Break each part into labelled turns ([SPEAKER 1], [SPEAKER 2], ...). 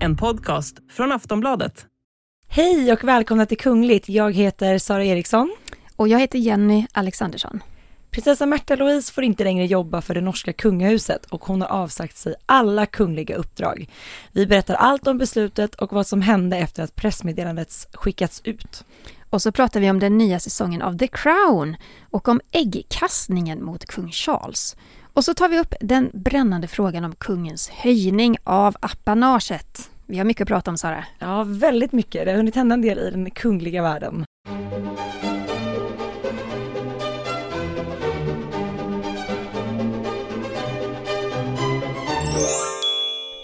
[SPEAKER 1] En podcast från Aftonbladet.
[SPEAKER 2] Hej och välkomna till Kungligt. Jag heter Sara Eriksson.
[SPEAKER 3] Och jag heter Jenny Alexandersson.
[SPEAKER 2] Prinsessa Märta Louise får inte längre jobba för det norska kungahuset och hon har avsagt sig alla kungliga uppdrag. Vi berättar allt om beslutet och vad som hände efter att pressmeddelandet skickats ut.
[SPEAKER 3] Och så pratar vi om den nya säsongen av The Crown och om äggkastningen mot kung Charles. Och så tar vi upp den brännande frågan om kungens höjning av apanaget. Vi har mycket att prata om Sara.
[SPEAKER 2] Ja, väldigt mycket. Det har hunnit hända en del i den kungliga världen.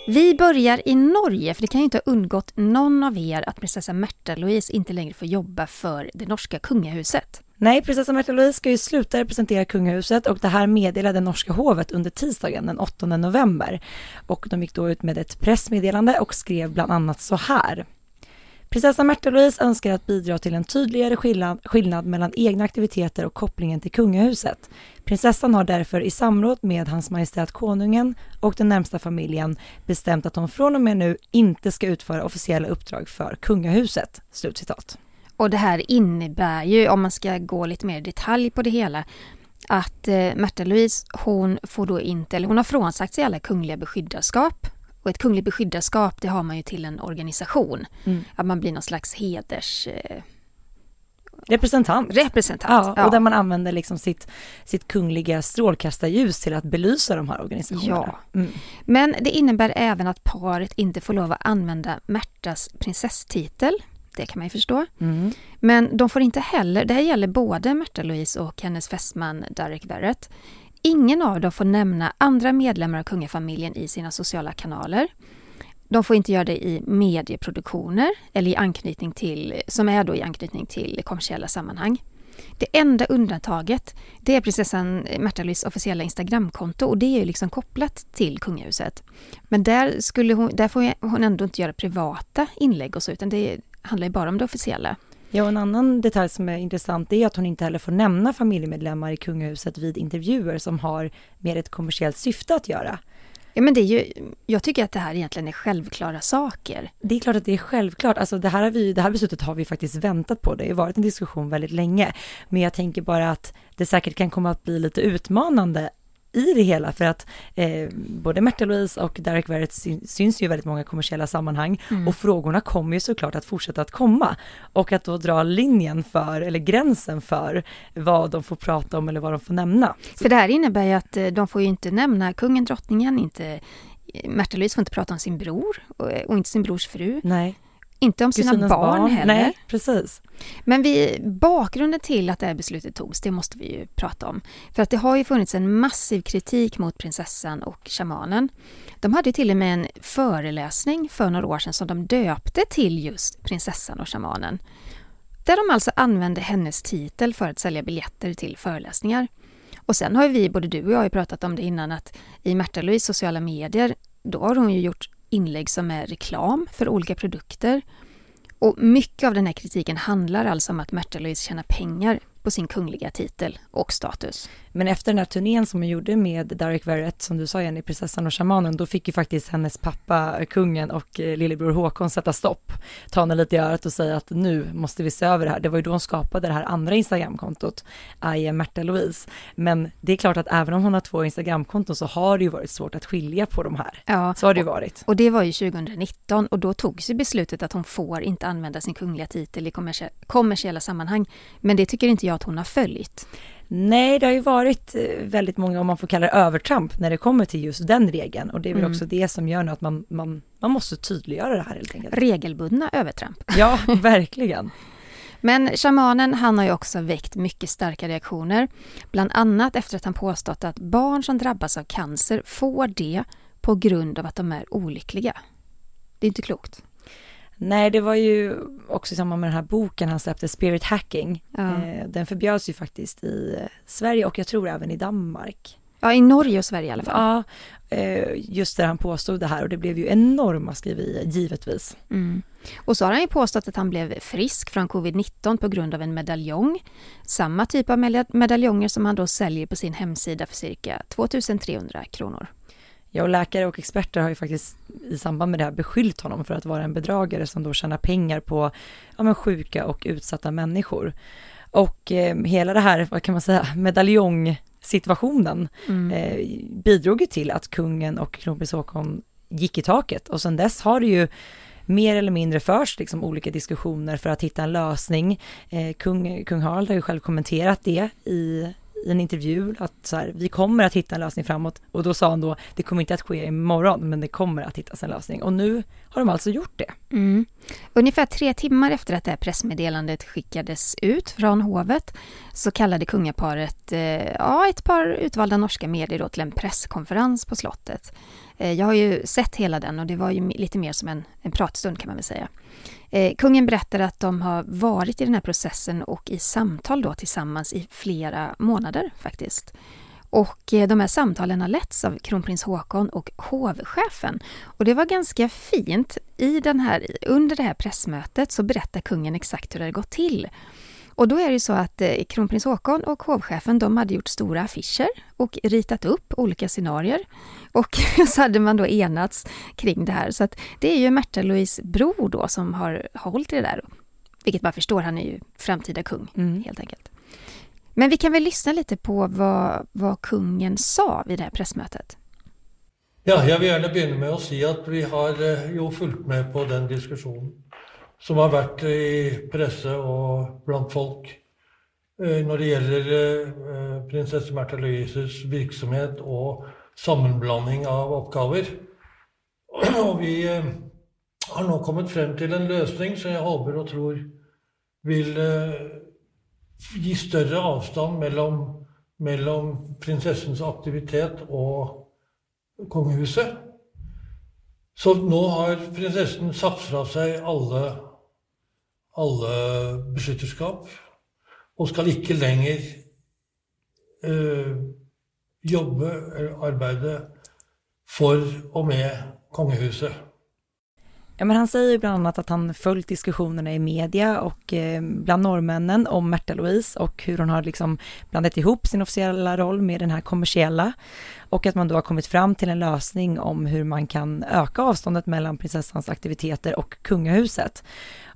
[SPEAKER 3] Vi börjar i Norge, för det kan ju inte ha undgått någon av er att prinsessa Märta Louise inte längre får jobba för det norska kungahuset.
[SPEAKER 2] Nej, prinsessa Märta Louise ska ju sluta representera kungahuset och det här meddelade norska hovet under tisdagen den 8 november. Och de gick då ut med ett pressmeddelande och skrev bland annat så här. Prinsessa Märta Louise önskar att bidra till en tydligare skillnad, skillnad mellan egna aktiviteter och kopplingen till kungahuset. Prinsessan har därför i samråd med Hans Majestät Konungen och den närmsta familjen bestämt att hon från och med nu inte ska utföra officiella uppdrag för kungahuset." Slutcitat.
[SPEAKER 3] Och det här innebär ju, om man ska gå lite mer i detalj på det hela, att eh, Märta Louise, hon får då inte, eller hon har frånsagt sig alla kungliga beskyddarskap. Och ett kungligt beskyddarskap, det har man ju till en organisation.
[SPEAKER 2] Mm.
[SPEAKER 3] Att man blir någon slags heders... Eh,
[SPEAKER 2] Representant.
[SPEAKER 3] representant.
[SPEAKER 2] Ja, och där man använder liksom sitt, sitt kungliga strålkastarljus till att belysa de här organisationerna.
[SPEAKER 3] Ja.
[SPEAKER 2] Mm.
[SPEAKER 3] Men det innebär även att paret inte får lov att använda Märtas prinsesstitel. Det kan man ju förstå.
[SPEAKER 2] Mm.
[SPEAKER 3] Men de får inte heller, det här gäller både Märta Louise och hennes fästman Derek Barrett. Ingen av dem får nämna andra medlemmar av kungafamiljen i sina sociala kanaler. De får inte göra det i medieproduktioner eller i anknytning till, som är då i anknytning till kommersiella sammanhang. Det enda undantaget det är prinsessan Märta Louises officiella Instagramkonto och det är ju liksom kopplat till kungahuset. Men där, skulle hon, där får hon ändå inte göra privata inlägg och så utan det handlar ju bara om det officiella.
[SPEAKER 2] Ja, och en annan detalj som är intressant är att hon inte heller får nämna familjemedlemmar i kungahuset vid intervjuer som har med ett kommersiellt syfte att göra.
[SPEAKER 3] Ja, men det är ju, jag tycker att det här egentligen är självklara saker.
[SPEAKER 2] Det är klart att det är självklart. Alltså det här, har vi, det här beslutet har vi faktiskt väntat på. Det har ju varit en diskussion väldigt länge. Men jag tänker bara att det säkert kan komma att bli lite utmanande i det hela för att eh, både Märta Louise och Derek Verrett syns ju i väldigt många kommersiella sammanhang mm. och frågorna kommer ju såklart att fortsätta att komma och att då dra linjen för eller gränsen för vad de får prata om eller vad de får nämna.
[SPEAKER 3] För det här innebär ju att eh, de får ju inte nämna kungen, drottningen, inte Märta Louise får inte prata om sin bror och, och inte sin brors fru.
[SPEAKER 2] Nej.
[SPEAKER 3] Inte om sina barn, barn, heller.
[SPEAKER 2] Nej, precis.
[SPEAKER 3] Men vi, bakgrunden till att det här beslutet togs, det måste vi ju prata om. För att det har ju funnits en massiv kritik mot prinsessan och shamanen. De hade till och med en föreläsning för några år sedan som de döpte till just prinsessan och shamanen. Där de alltså använde hennes titel för att sälja biljetter till föreläsningar. Och sen har ju vi, både du och jag, pratat om det innan att i Märta Louise sociala medier, då har hon ju gjort inlägg som är reklam för olika produkter. Och mycket av den här kritiken handlar alltså om att Märta Louise tjänar pengar på sin kungliga titel och status.
[SPEAKER 2] Men efter den här turnén som hon gjorde med Derek Verrett, som du sa Jenny, prinsessan och shamanen, då fick ju faktiskt hennes pappa, kungen och eh, lillebror Håkon sätta stopp, ta henne lite i örat och säga att nu måste vi se över det här. Det var ju då hon skapade det här andra Instagramkontot, I am Märta Louise. Men det är klart att även om hon har två Instagramkonton så har det ju varit svårt att skilja på de här.
[SPEAKER 3] Ja,
[SPEAKER 2] så har det ju varit.
[SPEAKER 3] Och det var ju 2019 och då togs ju beslutet att hon får inte använda sin kungliga titel i kommersiella sammanhang. Men det tycker inte jag att hon har följt.
[SPEAKER 2] Nej, det har ju varit eh, väldigt många, om man får kalla det övertramp, när det kommer till just den regeln. Och det är väl mm. också det som gör nu att man, man, man måste tydliggöra det här helt enkelt.
[SPEAKER 3] Regelbundna övertramp.
[SPEAKER 2] Ja, verkligen.
[SPEAKER 3] Men shamanen han har ju också väckt mycket starka reaktioner. Bland annat efter att han påstått att barn som drabbas av cancer får det på grund av att de är olyckliga. Det är inte klokt.
[SPEAKER 2] Nej, det var ju också i samband med den här boken han släppte, Spirit Hacking. Ja. Eh, den förbjöds ju faktiskt i eh, Sverige och jag tror även i Danmark.
[SPEAKER 3] Ja, i Norge och Sverige i alla fall.
[SPEAKER 2] Ja, eh, just där han påstod det här och det blev ju enorma skriverier, givetvis.
[SPEAKER 3] Mm. Och så har han ju påstått att han blev frisk från covid-19 på grund av en medaljong. Samma typ av medaljonger som han då säljer på sin hemsida för cirka 2300 kronor.
[SPEAKER 2] Ja, och läkare och experter har ju faktiskt i samband med det här beskyllt honom för att vara en bedragare som då tjänar pengar på ja, men sjuka och utsatta människor. Och eh, hela det här, vad kan man säga, medaljongsituationen mm. eh, bidrog ju till att kungen och kronprins Haakon gick i taket och sedan dess har det ju mer eller mindre förs liksom olika diskussioner för att hitta en lösning. Eh, kung, kung Harald har ju själv kommenterat det i i en intervju att så här, vi kommer att hitta en lösning framåt och då sa han då, det kommer inte att ske imorgon, men det kommer att hittas en lösning och nu har de alltså gjort det.
[SPEAKER 3] Mm. Ungefär tre timmar efter att det här pressmeddelandet skickades ut från hovet så kallade kungaparet eh, ja, ett par utvalda norska medier då till en presskonferens på slottet. Eh, jag har ju sett hela den och det var ju lite mer som en, en pratstund kan man väl säga. Eh, kungen berättar att de har varit i den här processen och i samtal då tillsammans i flera månader faktiskt. Och eh, de här samtalen har letts av kronprins Haakon och hovchefen. Och det var ganska fint. I den här, under det här pressmötet så berättar kungen exakt hur det har gått till. Och då är det så att eh, kronprins Haakon och hovchefen de hade gjort stora affischer och ritat upp olika scenarier. Och så hade man då enats kring det här. Så att det är ju Märta Louise bror då som har hållit i det där. Vilket man förstår, han är ju framtida kung mm. helt enkelt. Men vi kan väl lyssna lite på vad, vad kungen sa vid det här pressmötet.
[SPEAKER 4] Ja, jag vill gärna börja med att säga att vi har eh, ju följt med på den diskussionen som har vært i presse og blant folk eh, när når det gjelder prinsessan eh, prinsesse Märtha Louises virksomhet og sammenblanding av oppgaver. Og vi eh, har nå kommet frem til en løsning som jeg håper og tror vil gi større avstand mellom, mellom prinsessens aktivitet og kongehuset. Så nå har prinsessen satt fra seg alle alle beskytterskap, og skal ikke lenger uh, jobbe eller arbeide for och med kungahuset.
[SPEAKER 2] Ja, men han säger bland annat att han följt diskussionerna i media och eh, bland norrmännen om Märta Louise och hur hon har liksom blandat ihop sin officiella roll med den här kommersiella och att man då har kommit fram till en lösning om hur man kan öka avståndet mellan prinsessans aktiviteter och kungahuset.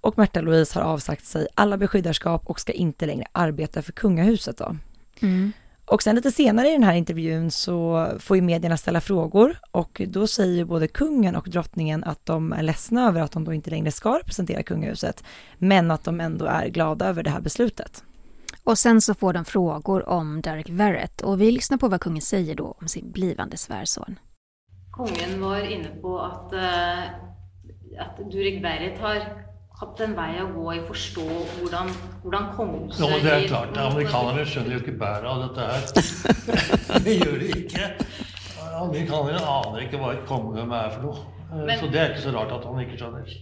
[SPEAKER 2] Och Märta Louise har avsagt sig alla beskyddarskap och ska inte längre arbeta för kungahuset då. Mm. Och sen lite senare i den här intervjun så får ju medierna ställa frågor och då säger både kungen och drottningen att de är ledsna över att de då inte längre ska representera kungahuset, men att de ändå är glada över det här beslutet.
[SPEAKER 3] Och sen så får de frågor om Derek Verrett och vi lyssnar på vad kungen säger då om sin blivande svärson.
[SPEAKER 5] Kungen var inne på att, uh, att Durek Verrett har hatt en vei å gå i å forstå hvordan, hvordan kongehuset
[SPEAKER 4] Jo, det er klart. Amerikanere skjønner jo ikke bæret av dette her. det gjør de ikke. Amerikanere aner ikke hva et kongedømme er for noe. Men, så det er ikke så rart at han ikke skjønner.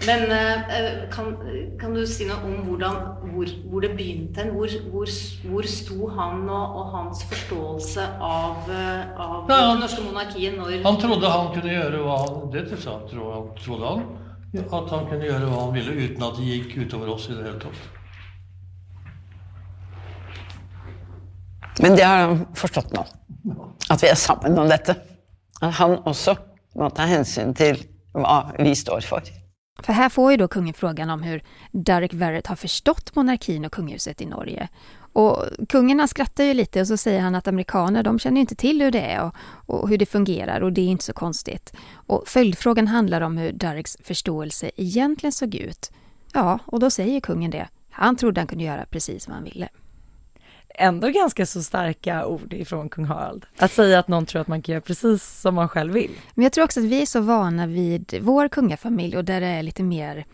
[SPEAKER 5] Men eh, kan, kan, du si noe om hvordan, hvor, hvor det begynte? Hvor, hvor, hvor sto han og, og, hans forståelse av, eh, av ja, det norske monarkiet når
[SPEAKER 4] Han trodde han kunne gjøre hva han Det trodde han. At han kunne gjøre hva han ville uten at det gikk utover oss i det hele tatt.
[SPEAKER 6] Men det har han forstått nå. At vi er sammen om dette. At han også må ta hensyn til hva vi står for.
[SPEAKER 3] För här får ju då kungen frågan om hur Derek Verrett har förstått monarkin och kungahuset i Norge. Och kungen skrattar ju lite och så säger han att amerikaner de känner inte till hur det är och, och, hur det fungerar och det är inte så konstigt. Och följdfrågan handlar om hur Dereks förståelse egentligen såg ut. Ja, och då säger kungen det. Han trodde han kunde göra precis vad han ville
[SPEAKER 2] ändå ganska så starka ord ifrån kung Harald. Att säga att någon tror att man kan göra precis som man själv vill.
[SPEAKER 3] Men jag tror också att vi är så vana vid vår kungafamilj och där det är lite mer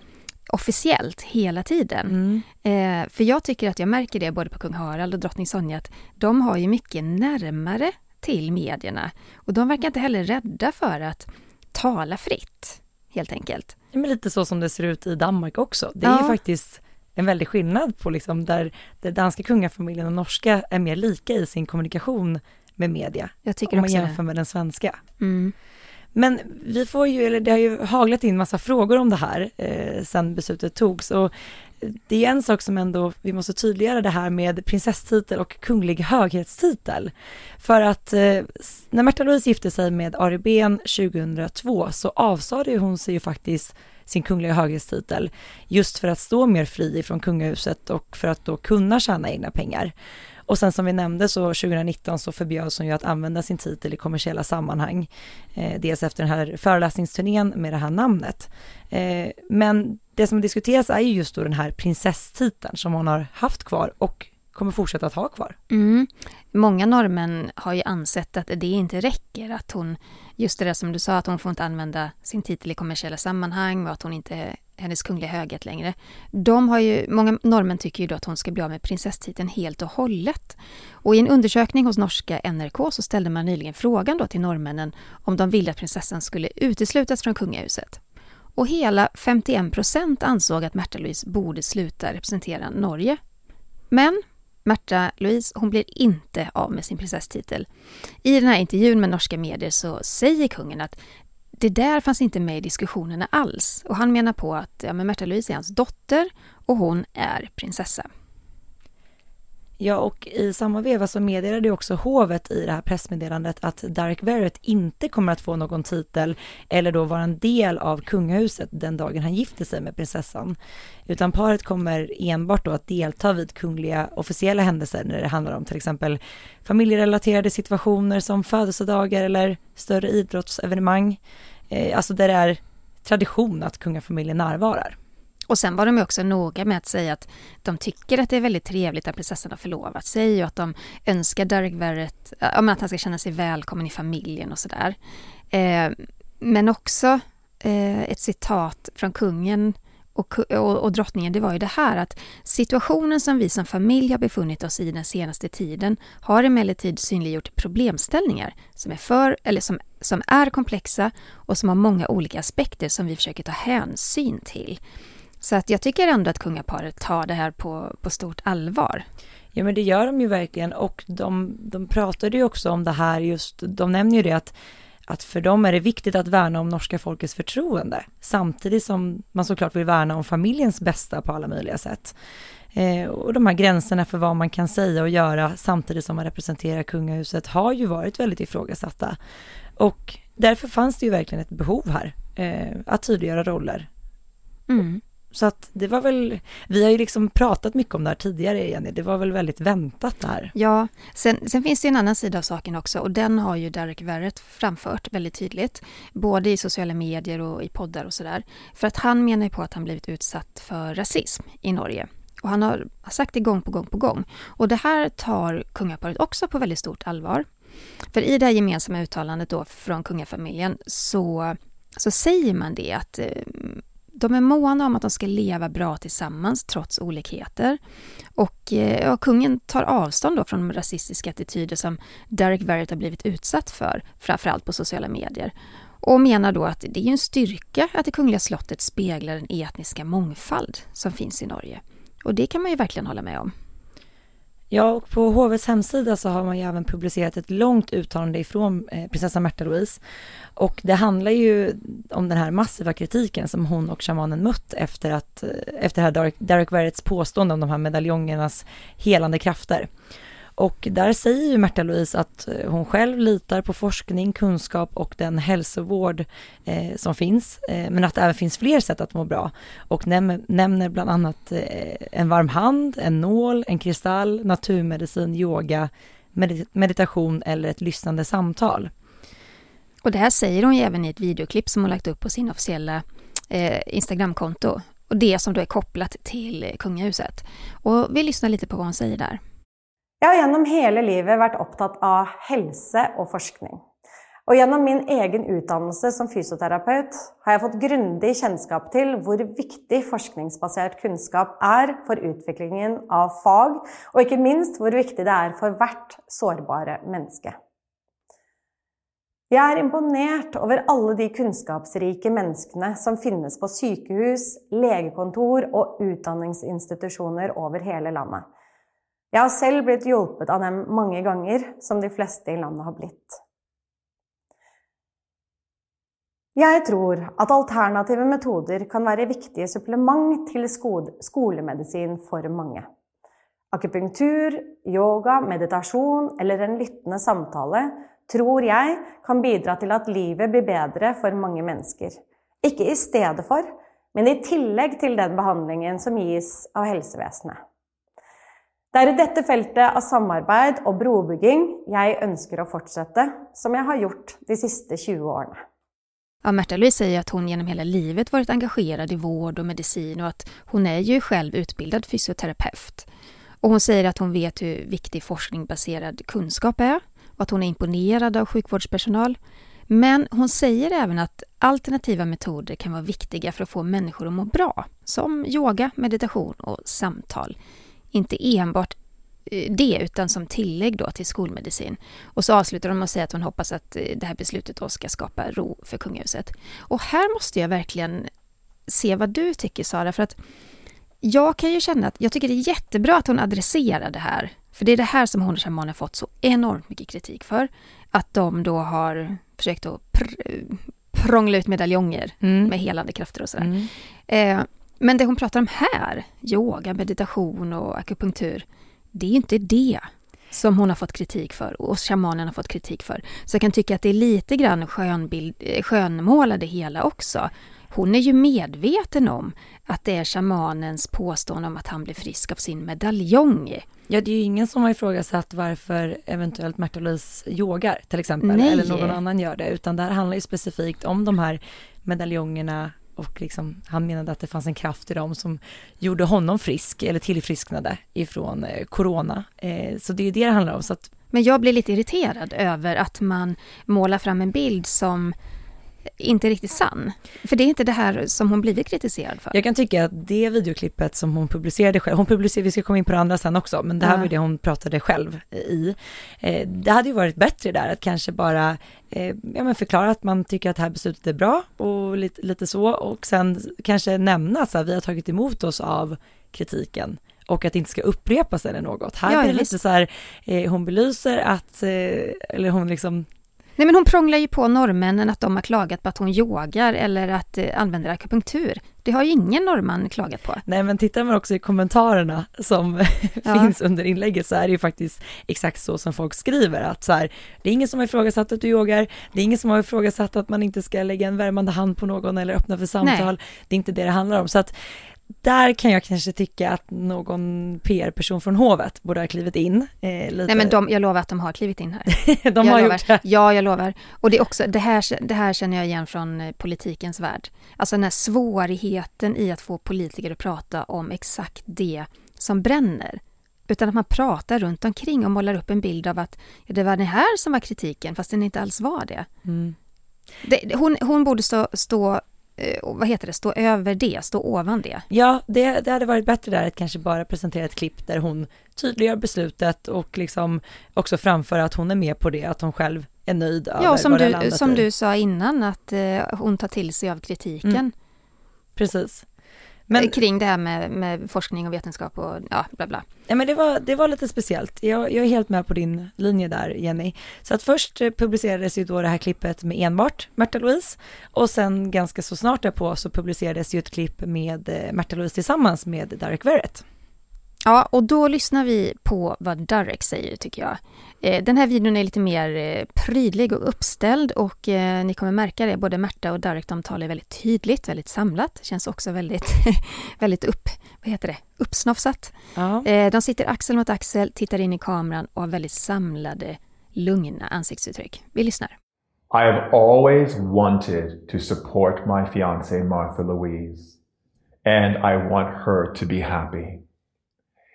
[SPEAKER 3] officiellt hela tiden. Mm. Eh, för jag tycker att jag märker det både på kung Harald och drottning Sonja att de har ju mycket närmare till medierna och de verkar inte heller rädda för att tala fritt, helt enkelt.
[SPEAKER 2] Men lite så som det ser ut i Danmark också. Det är ja. ju faktiskt en väldig skillnad på liksom där den danska kungafamiljen och norska är mer lika i sin kommunikation med media.
[SPEAKER 3] Jag tycker
[SPEAKER 2] om
[SPEAKER 3] man
[SPEAKER 2] jämför med den svenska. Mm. Men vi får ju, eller det har ju haglat in massa frågor om det här eh, sen beslutet togs och det är en sak som ändå, vi måste tydliggöra det här med prinsesstitel och kunglig höghetstitel. För att eh, när Märta Louise gifte sig med Ari Ben 2002 så avsade hon sig ju faktiskt sin kungliga höghetstitel just för att stå mer fri från kungahuset och för att då kunna tjäna egna pengar. Och sen som vi nämnde så 2019 så förbjöds hon ju att använda sin titel i kommersiella sammanhang. Eh, dels efter den här föreläsningsturnén med det här namnet. Eh, men det som diskuteras är ju just då den här prinsesstiteln som hon har haft kvar och kommer fortsätta att ha kvar.
[SPEAKER 3] Mm. Många norrmän har ju ansett att det inte räcker att hon, just det där som du sa, att hon får inte använda sin titel i kommersiella sammanhang och att hon inte är hennes kungliga höghet längre. De har ju, många norrmän tycker ju då att hon ska bli av med prinsesstiteln helt och hållet. Och i en undersökning hos norska NRK så ställde man nyligen frågan då till norrmännen om de ville att prinsessan skulle uteslutas från kungahuset. Och hela 51 procent ansåg att Märta Louise borde sluta representera Norge. Men Märta Louise, hon blir inte av med sin prinsesstitel. I den här intervjun med norska medier så säger kungen att det där fanns inte med i diskussionerna alls och han menar på att ja, Märta Louise är hans dotter och hon är prinsessa.
[SPEAKER 2] Ja, och i samma veva så meddelade också hovet i det här pressmeddelandet att Dark Verrett inte kommer att få någon titel eller då vara en del av kungahuset den dagen han gifter sig med prinsessan. Utan paret kommer enbart då att delta vid kungliga officiella händelser när det handlar om till exempel familjerelaterade situationer som födelsedagar eller större idrottsevenemang. Eh, alltså där det är tradition att kungafamiljen närvarar.
[SPEAKER 3] Och sen var de också noga med att säga att de tycker att det är väldigt trevligt att prinsessan har förlovat sig och att de önskar Derek Verrett, att han ska känna sig välkommen i familjen och sådär. Eh, men också eh, ett citat från kungen och, och, och, drottningen, det var ju det här att situationen som vi som familj har befunnit oss i den senaste tiden har emellertid synliggjort problemställningar som är för, eller som, som är komplexa och som har många olika aspekter som vi försöker ta hänsyn till. Så att jag tycker ändå att kungaparet tar det här på, på stort allvar.
[SPEAKER 2] Ja men det gör de ju verkligen och de, de pratade ju också om det här just, de nämner ju det att att för dem är det viktigt att värna om norska folkets förtroende, samtidigt som man såklart vill värna om familjens bästa på alla möjliga sätt. Eh, och de här gränserna för vad man kan säga och göra samtidigt som man representerar kungahuset har ju varit väldigt ifrågasatta. Och därför fanns det ju verkligen ett behov här, eh, att tydliggöra roller. Mm. Så att det var väl, vi har ju liksom pratat mycket om det här tidigare Jenny, det var väl väldigt väntat det här.
[SPEAKER 3] Ja, sen, sen finns det en annan sida av saken också och den har ju Derek Verrett framfört väldigt tydligt, både i sociala medier och i poddar och sådär. För att han menar ju på att han blivit utsatt för rasism i Norge. Och han har sagt det gång på gång på gång. Och det här tar kungaparet också på väldigt stort allvar. För i det här gemensamma uttalandet då från kungafamiljen så, så säger man det att eh, de är måna om att de ska leva bra tillsammans trots olikheter. Och eh, ja, kungen tar avstånd då från de rasistiska attityder som Derek Verrett har blivit utsatt för, framförallt på sociala medier. Och menar då att det är en styrka att det kungliga slottet speglar den etniska mångfald som finns i Norge. Och det kan man ju verkligen hålla med om.
[SPEAKER 2] Ja, och på hovets hemsida så har man ju även publicerat ett långt uttalande ifrån eh, prinsessa Märta Louise. Och det handlar ju om den här massiva kritiken som hon och shamanen mött efter att, eh, efter det här Derek Verretts påstående om de här medaljongernas helande krafter. Och där säger ju Märta Louise att eh, hon själv litar på forskning, kunskap och den hälsovård eh, som finns, eh, men att det även finns fler sätt att må bra. Och näm nämner bland annat eh, en varm hand, en nål, en kristall, naturmedicin, yoga, med meditation eller ett lyssnande samtal.
[SPEAKER 3] Och det här säger hon ju även i ett videoklipp som hon lagt upp på sin officiella eh, Instagramkonto. Och det som då är kopplat till kungahuset. Och vi lyssnar lite på vad hon säger där.
[SPEAKER 7] Jag har genom hela livet varit upptatt av hälsa och forskning. Och genom min egen utdannelse som fysioterapeut har jag fått grundig kännskap till hur viktig forskningsbaserad kunskap är för utvecklingen av fag, och inte minst hur viktig det är för vart sårbara människa. Jag är imponerad över alla de kunskapsrika människorna som finns på sjukhus, legekontor och utbildningsinstitutioner över hela landet. Jag har själv blivit hjälpt av dem många gånger, som de flesta i landet har blivit. Jag tror att alternativa metoder kan vara viktiga supplement till skolmedicin för många. Akupunktur, yoga, meditation eller en lyttende samtale tror jag kan bidra till att livet blir bättre för många människor. Inte i stedet men i tillägg till den behandlingen som ges av hälsoväsendet. Det er i dette feltet av samarbeid og brobygging jeg ønsker å fortsette, som jeg har gjort de siste 20 årene.
[SPEAKER 3] Ja, Märta-Louise säger att hon genom hela livet varit engagerad i vård och medicin och att hon är ju själv utbildad fysioterapeut. Och hon säger att hon vet hur viktig forskningsbaserad kunskap är och att hon är imponerad av sjukvårdspersonal. Men hon säger även att alternativa metoder kan vara viktiga för att få människor att må bra, som yoga, meditation och samtal. Inte enbart eh, det, utan som tillägg då till skolmedicin. Och så avslutar hon med att säga att hon hoppas att eh, det här beslutet då ska skapa ro för kungahuset. Och här måste jag verkligen se vad du tycker Sara, för att jag kan ju känna att jag tycker det är jättebra att hon adresserar det här. För det är det här som hon och shamanen fått så enormt mycket kritik för. Att de då har försökt att pr prångla ut medaljonger mm. med helande krafter och sådär. Mm. Eh, men det hon pratar om här, yoga, meditation och akupunktur, det är ju inte det som hon har fått kritik för och shamanen har fått kritik för. Så jag kan tycka att det är lite grann skönbild, eh, skönmåla det hela också. Hon är ju medveten om att det är shamanens påstående om att han blir frisk av sin medaljong.
[SPEAKER 2] Ja, det är ju ingen som har ifrågasatt varför eventuellt Märta-Louise yogar till exempel,
[SPEAKER 3] Nej.
[SPEAKER 2] eller någon annan gör det, utan det här handlar ju specifikt om de här medaljongerna och liksom, han menade att det fanns en kraft i dem som gjorde honom frisk, eller tillfrisknade ifrån eh, corona. Eh, så det är ju det det handlar om. Så att...
[SPEAKER 3] Men jag blir lite irriterad över att man målar fram en bild som inte riktigt sann. För det är inte det här som hon blivit kritiserad för.
[SPEAKER 2] Jag kan tycka att det videoklippet som hon publicerade själv, hon publicerade, vi ska komma in på det andra sen också, men det här ja. var det hon pratade själv i. Eh, det hade ju varit bättre där att kanske bara eh, ja, men förklara att man tycker att det här beslutet är bra och lite, lite så och sen kanske nämna att vi har tagit emot oss av kritiken och att det inte ska upprepas eller något. Här ja, är det lite så här, eh, hon belyser att, eh, eller hon liksom
[SPEAKER 3] Nej men hon prånglar ju på norrmännen att de har klagat på att hon yogar eller att eh, använder akupunktur. Det har ju ingen norrman klagat på.
[SPEAKER 2] Nej men tittar man också i kommentarerna som ja. finns under inlägget så är det ju faktiskt exakt så som folk skriver att så här, det är ingen som har ifrågasatt att du yogar, det är ingen som har ifrågasatt att man inte ska lägga en värmande hand på någon eller öppna för samtal. Nej. Det är inte det det handlar om. Så att där kan jag kanske tycka att någon PR-person från hovet borde ha klivit in.
[SPEAKER 3] Eh, lite. Nej men de, jag lovar att de har klivit in här.
[SPEAKER 2] de jag har
[SPEAKER 3] lovar.
[SPEAKER 2] gjort det.
[SPEAKER 3] Ja, jag lovar. Och det, är också, det, här, det här känner jag igen från eh, politikens värld. Alltså den här svårigheten i att få politiker att prata om exakt det som bränner. Utan att man pratar runt omkring och målar upp en bild av att ja, det var det här som var kritiken, fast den inte alls var det. Mm. det hon, hon borde stå, stå vad heter det, stå över det, stå ovan det.
[SPEAKER 2] Ja, det, det hade varit bättre där att kanske bara presentera ett klipp där hon tydliggör beslutet och liksom också framföra att hon är med på det, att hon själv är nöjd
[SPEAKER 3] över
[SPEAKER 2] ja,
[SPEAKER 3] som vad du, som i. du sa innan, att eh, hon tar till sig av kritiken. Mm.
[SPEAKER 2] Precis.
[SPEAKER 3] Men, kring det här med, med, forskning och vetenskap och ja, bla bla.
[SPEAKER 2] Ja men det var, det var lite speciellt. Jag, jag är helt med på din linje där Jenny. Så att först eh, publicerades ju då det här klippet med enbart Märta Louise och sen ganska så snart därpå så publicerades ju ett klipp med eh, Märta Louise tillsammans med Derek Verrett.
[SPEAKER 3] Ja, och då lyssnar vi på vad Derek säger tycker jag. Eh, den här videon är lite mer eh, prydlig och uppställd och eh, ni kommer märka det, både Märta och Derek de talar väldigt tydligt, väldigt samlat, känns också väldigt, väldigt upp, vad heter det, uppsnofsat. Ja. De sitter axel mot axel, tittar in i kameran och har väldigt samlade, lugna ansiktsuttryck. Vi lyssnar.
[SPEAKER 8] I have always wanted to support my fiancée Martha Louise and I want her to be happy.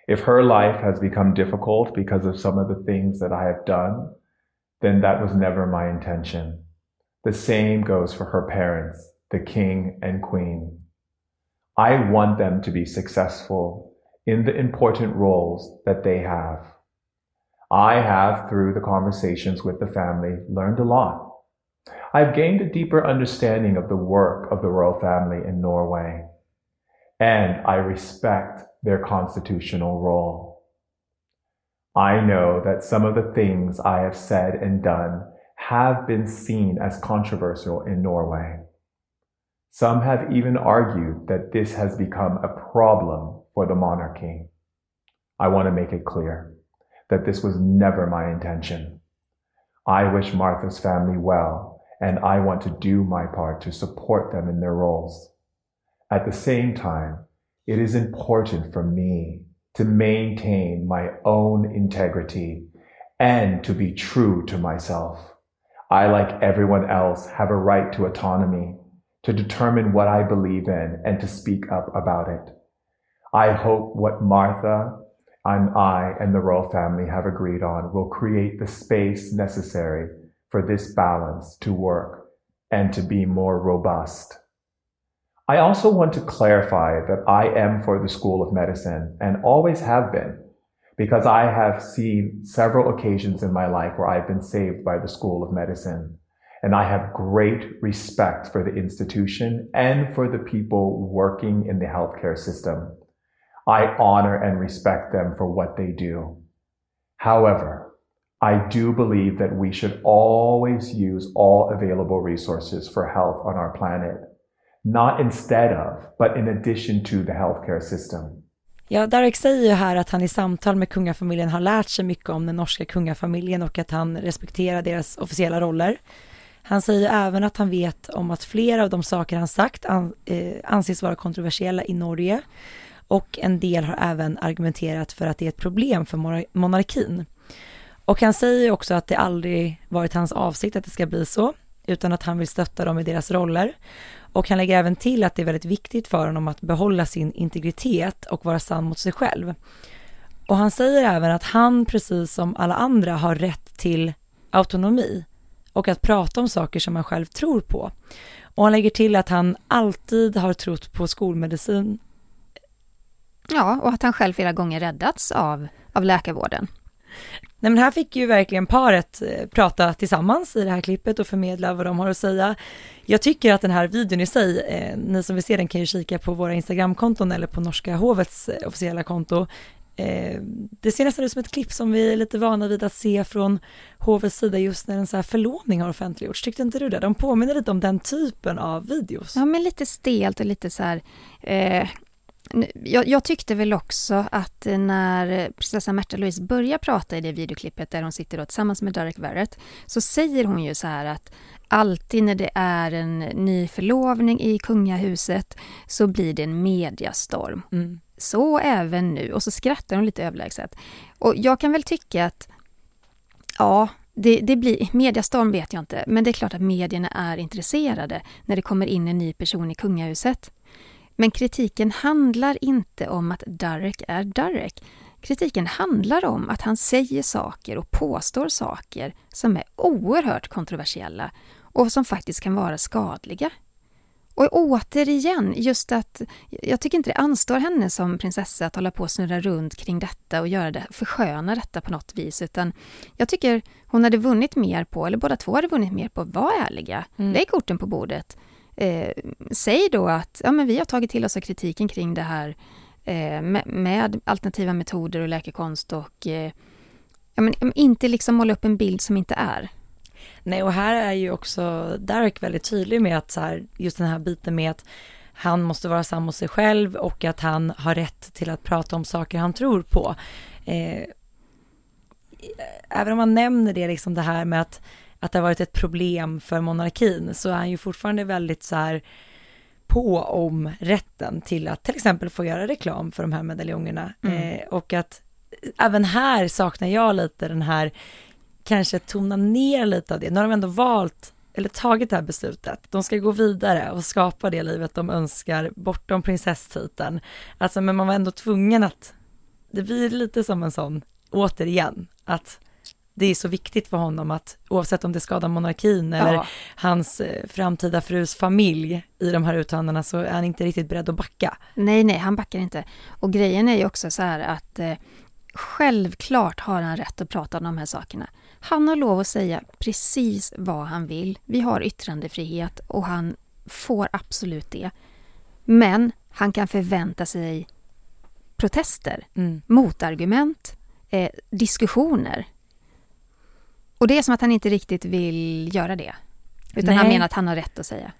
[SPEAKER 8] If her life has become difficult because of some of the things that I have done, then that was never my intention. The same goes for her parents, the king and queen. I want them to be successful in the important roles that they have. I have, through the conversations with the family, learned a lot. I've gained a deeper understanding of the work of the royal family in Norway. And I respect their constitutional role. I know that some of the things I have said and done have been seen as controversial in Norway. Some have even argued that this has become a problem for the monarchy. I want to make it clear that this was never my intention. I wish Martha's family well, and I want to do my part to support them in their roles. At the same time, it is important for me to maintain my own integrity and to be true to myself. I, like everyone else, have a right to autonomy, to determine what I believe in and to speak up about it. I hope what Martha and I and the royal family have agreed on will create the space necessary for this balance to work and to be more robust. I also want to clarify that I am for the School of Medicine and always have been because I have seen several occasions in my life where I've been saved by the School of Medicine. And I have great respect for the institution and for the people working in the healthcare system. I honor and respect them for what they do. However, I do believe that we should always use all available resources for health on our planet, not instead of, but in addition to the healthcare system.
[SPEAKER 2] Ja, Darek säger ju här att han i samtal med kungafamiljen har lärt sig mycket om den norska kungafamiljen och att han respekterar deras officiella roller. Han säger även att han vet om att flera av de saker han sagt eh, anses vara kontroversiella i Norge och en del har även argumenterat för att det är ett problem för monarkin. Och han säger också att det aldrig varit hans avsikt att det ska bli så, utan att han vill stötta dem i deras roller. Och han lägger även till att det är väldigt viktigt för honom att behålla sin integritet och vara sann mot sig själv. Och han säger även att han, precis som alla andra, har rätt till autonomi och att prata om saker som han själv tror på. Och han lägger till att han alltid har trott på skolmedicin.
[SPEAKER 3] Ja, och att han själv flera gånger räddats av, av läkarvården.
[SPEAKER 2] Nej men här fick ju verkligen paret eh, prata tillsammans i det här klippet och förmedla vad de har att säga. Jag tycker att den här videon i sig, eh, ni som vill se den kan ju kika på våra Instagramkonton eller på Norska hovets eh, officiella konto. Eh, det ser nästan ut som ett klipp som vi är lite vana vid att se från hovets sida just när en så här förlovning har offentliggjorts. Tyckte inte du det? De påminner lite om den typen av videos.
[SPEAKER 3] Ja, men lite stelt och lite så här, eh, jag, jag, tyckte väl också att när prinsessan Märta Louise börjar prata i det videoklippet där hon sitter då tillsammans med Derek Verrett så säger hon ju så här att alltid när det är en ny förlovning i kungahuset så blir det en mediastorm. Mm. Så även nu. Och så skrattar hon lite överlägset. Och jag kan väl tycka att ja, det, det, blir, mediastorm vet jag inte, men det är klart att medierna är intresserade när det kommer in en ny person i kungahuset. Men kritiken handlar inte om att Darek är Darek. Kritiken handlar om att han säger saker och påstår saker som är oerhört kontroversiella och som faktiskt kan vara skadliga. Och återigen, just att jag tycker inte det anstår henne som prinsessa att hålla på och snurra runt kring detta och göra det, försköna detta på något vis, utan jag tycker hon hade vunnit mer på, eller båda två hade vunnit mer på, att vara ärliga. Mm. Lägg korten på bordet. Eh, säg då att ja, men vi har tagit till oss av kritiken kring det här eh, med, med, alternativa metoder och läkekonst och eh, ja, men, inte liksom måla upp en bild som inte är.
[SPEAKER 2] Nej, och här är ju också Derek väldigt tydlig med att så här, just den här biten med att han måste vara sann mot sig själv och att han har rätt till att prata om saker han tror på. Eh, även om man nämner det, liksom det här med att att det har varit ett problem för monarkin så är han ju fortfarande väldigt så här på om rätten till att till exempel få göra reklam för de här medaljongerna. Mm. Eh, och att även här saknar jag lite den här, kanske tona ner lite av det. Nu har de ändå valt, eller tagit det här beslutet. De ska gå vidare och skapa det livet de önskar bortom prinsesstiteln. Alltså, men man var ändå tvungen att, det blir lite som en sån, återigen, att det är så viktigt för honom att oavsett om det skadar monarkin eller ja. hans eh, framtida frus familj i de här uttalandena så är han inte riktigt beredd att backa.
[SPEAKER 3] Nej, nej, han backar inte. Och grejen är ju också så här att eh, självklart har han rätt att prata om de här sakerna. Han har lov att säga precis vad han vill. Vi har yttrandefrihet och han får absolut det. Men han kan förvänta sig protester, mm. motargument, eh, diskussioner och det är som att han inte riktigt vill göra det. Utan Nej. han menar att han har rätt att säga.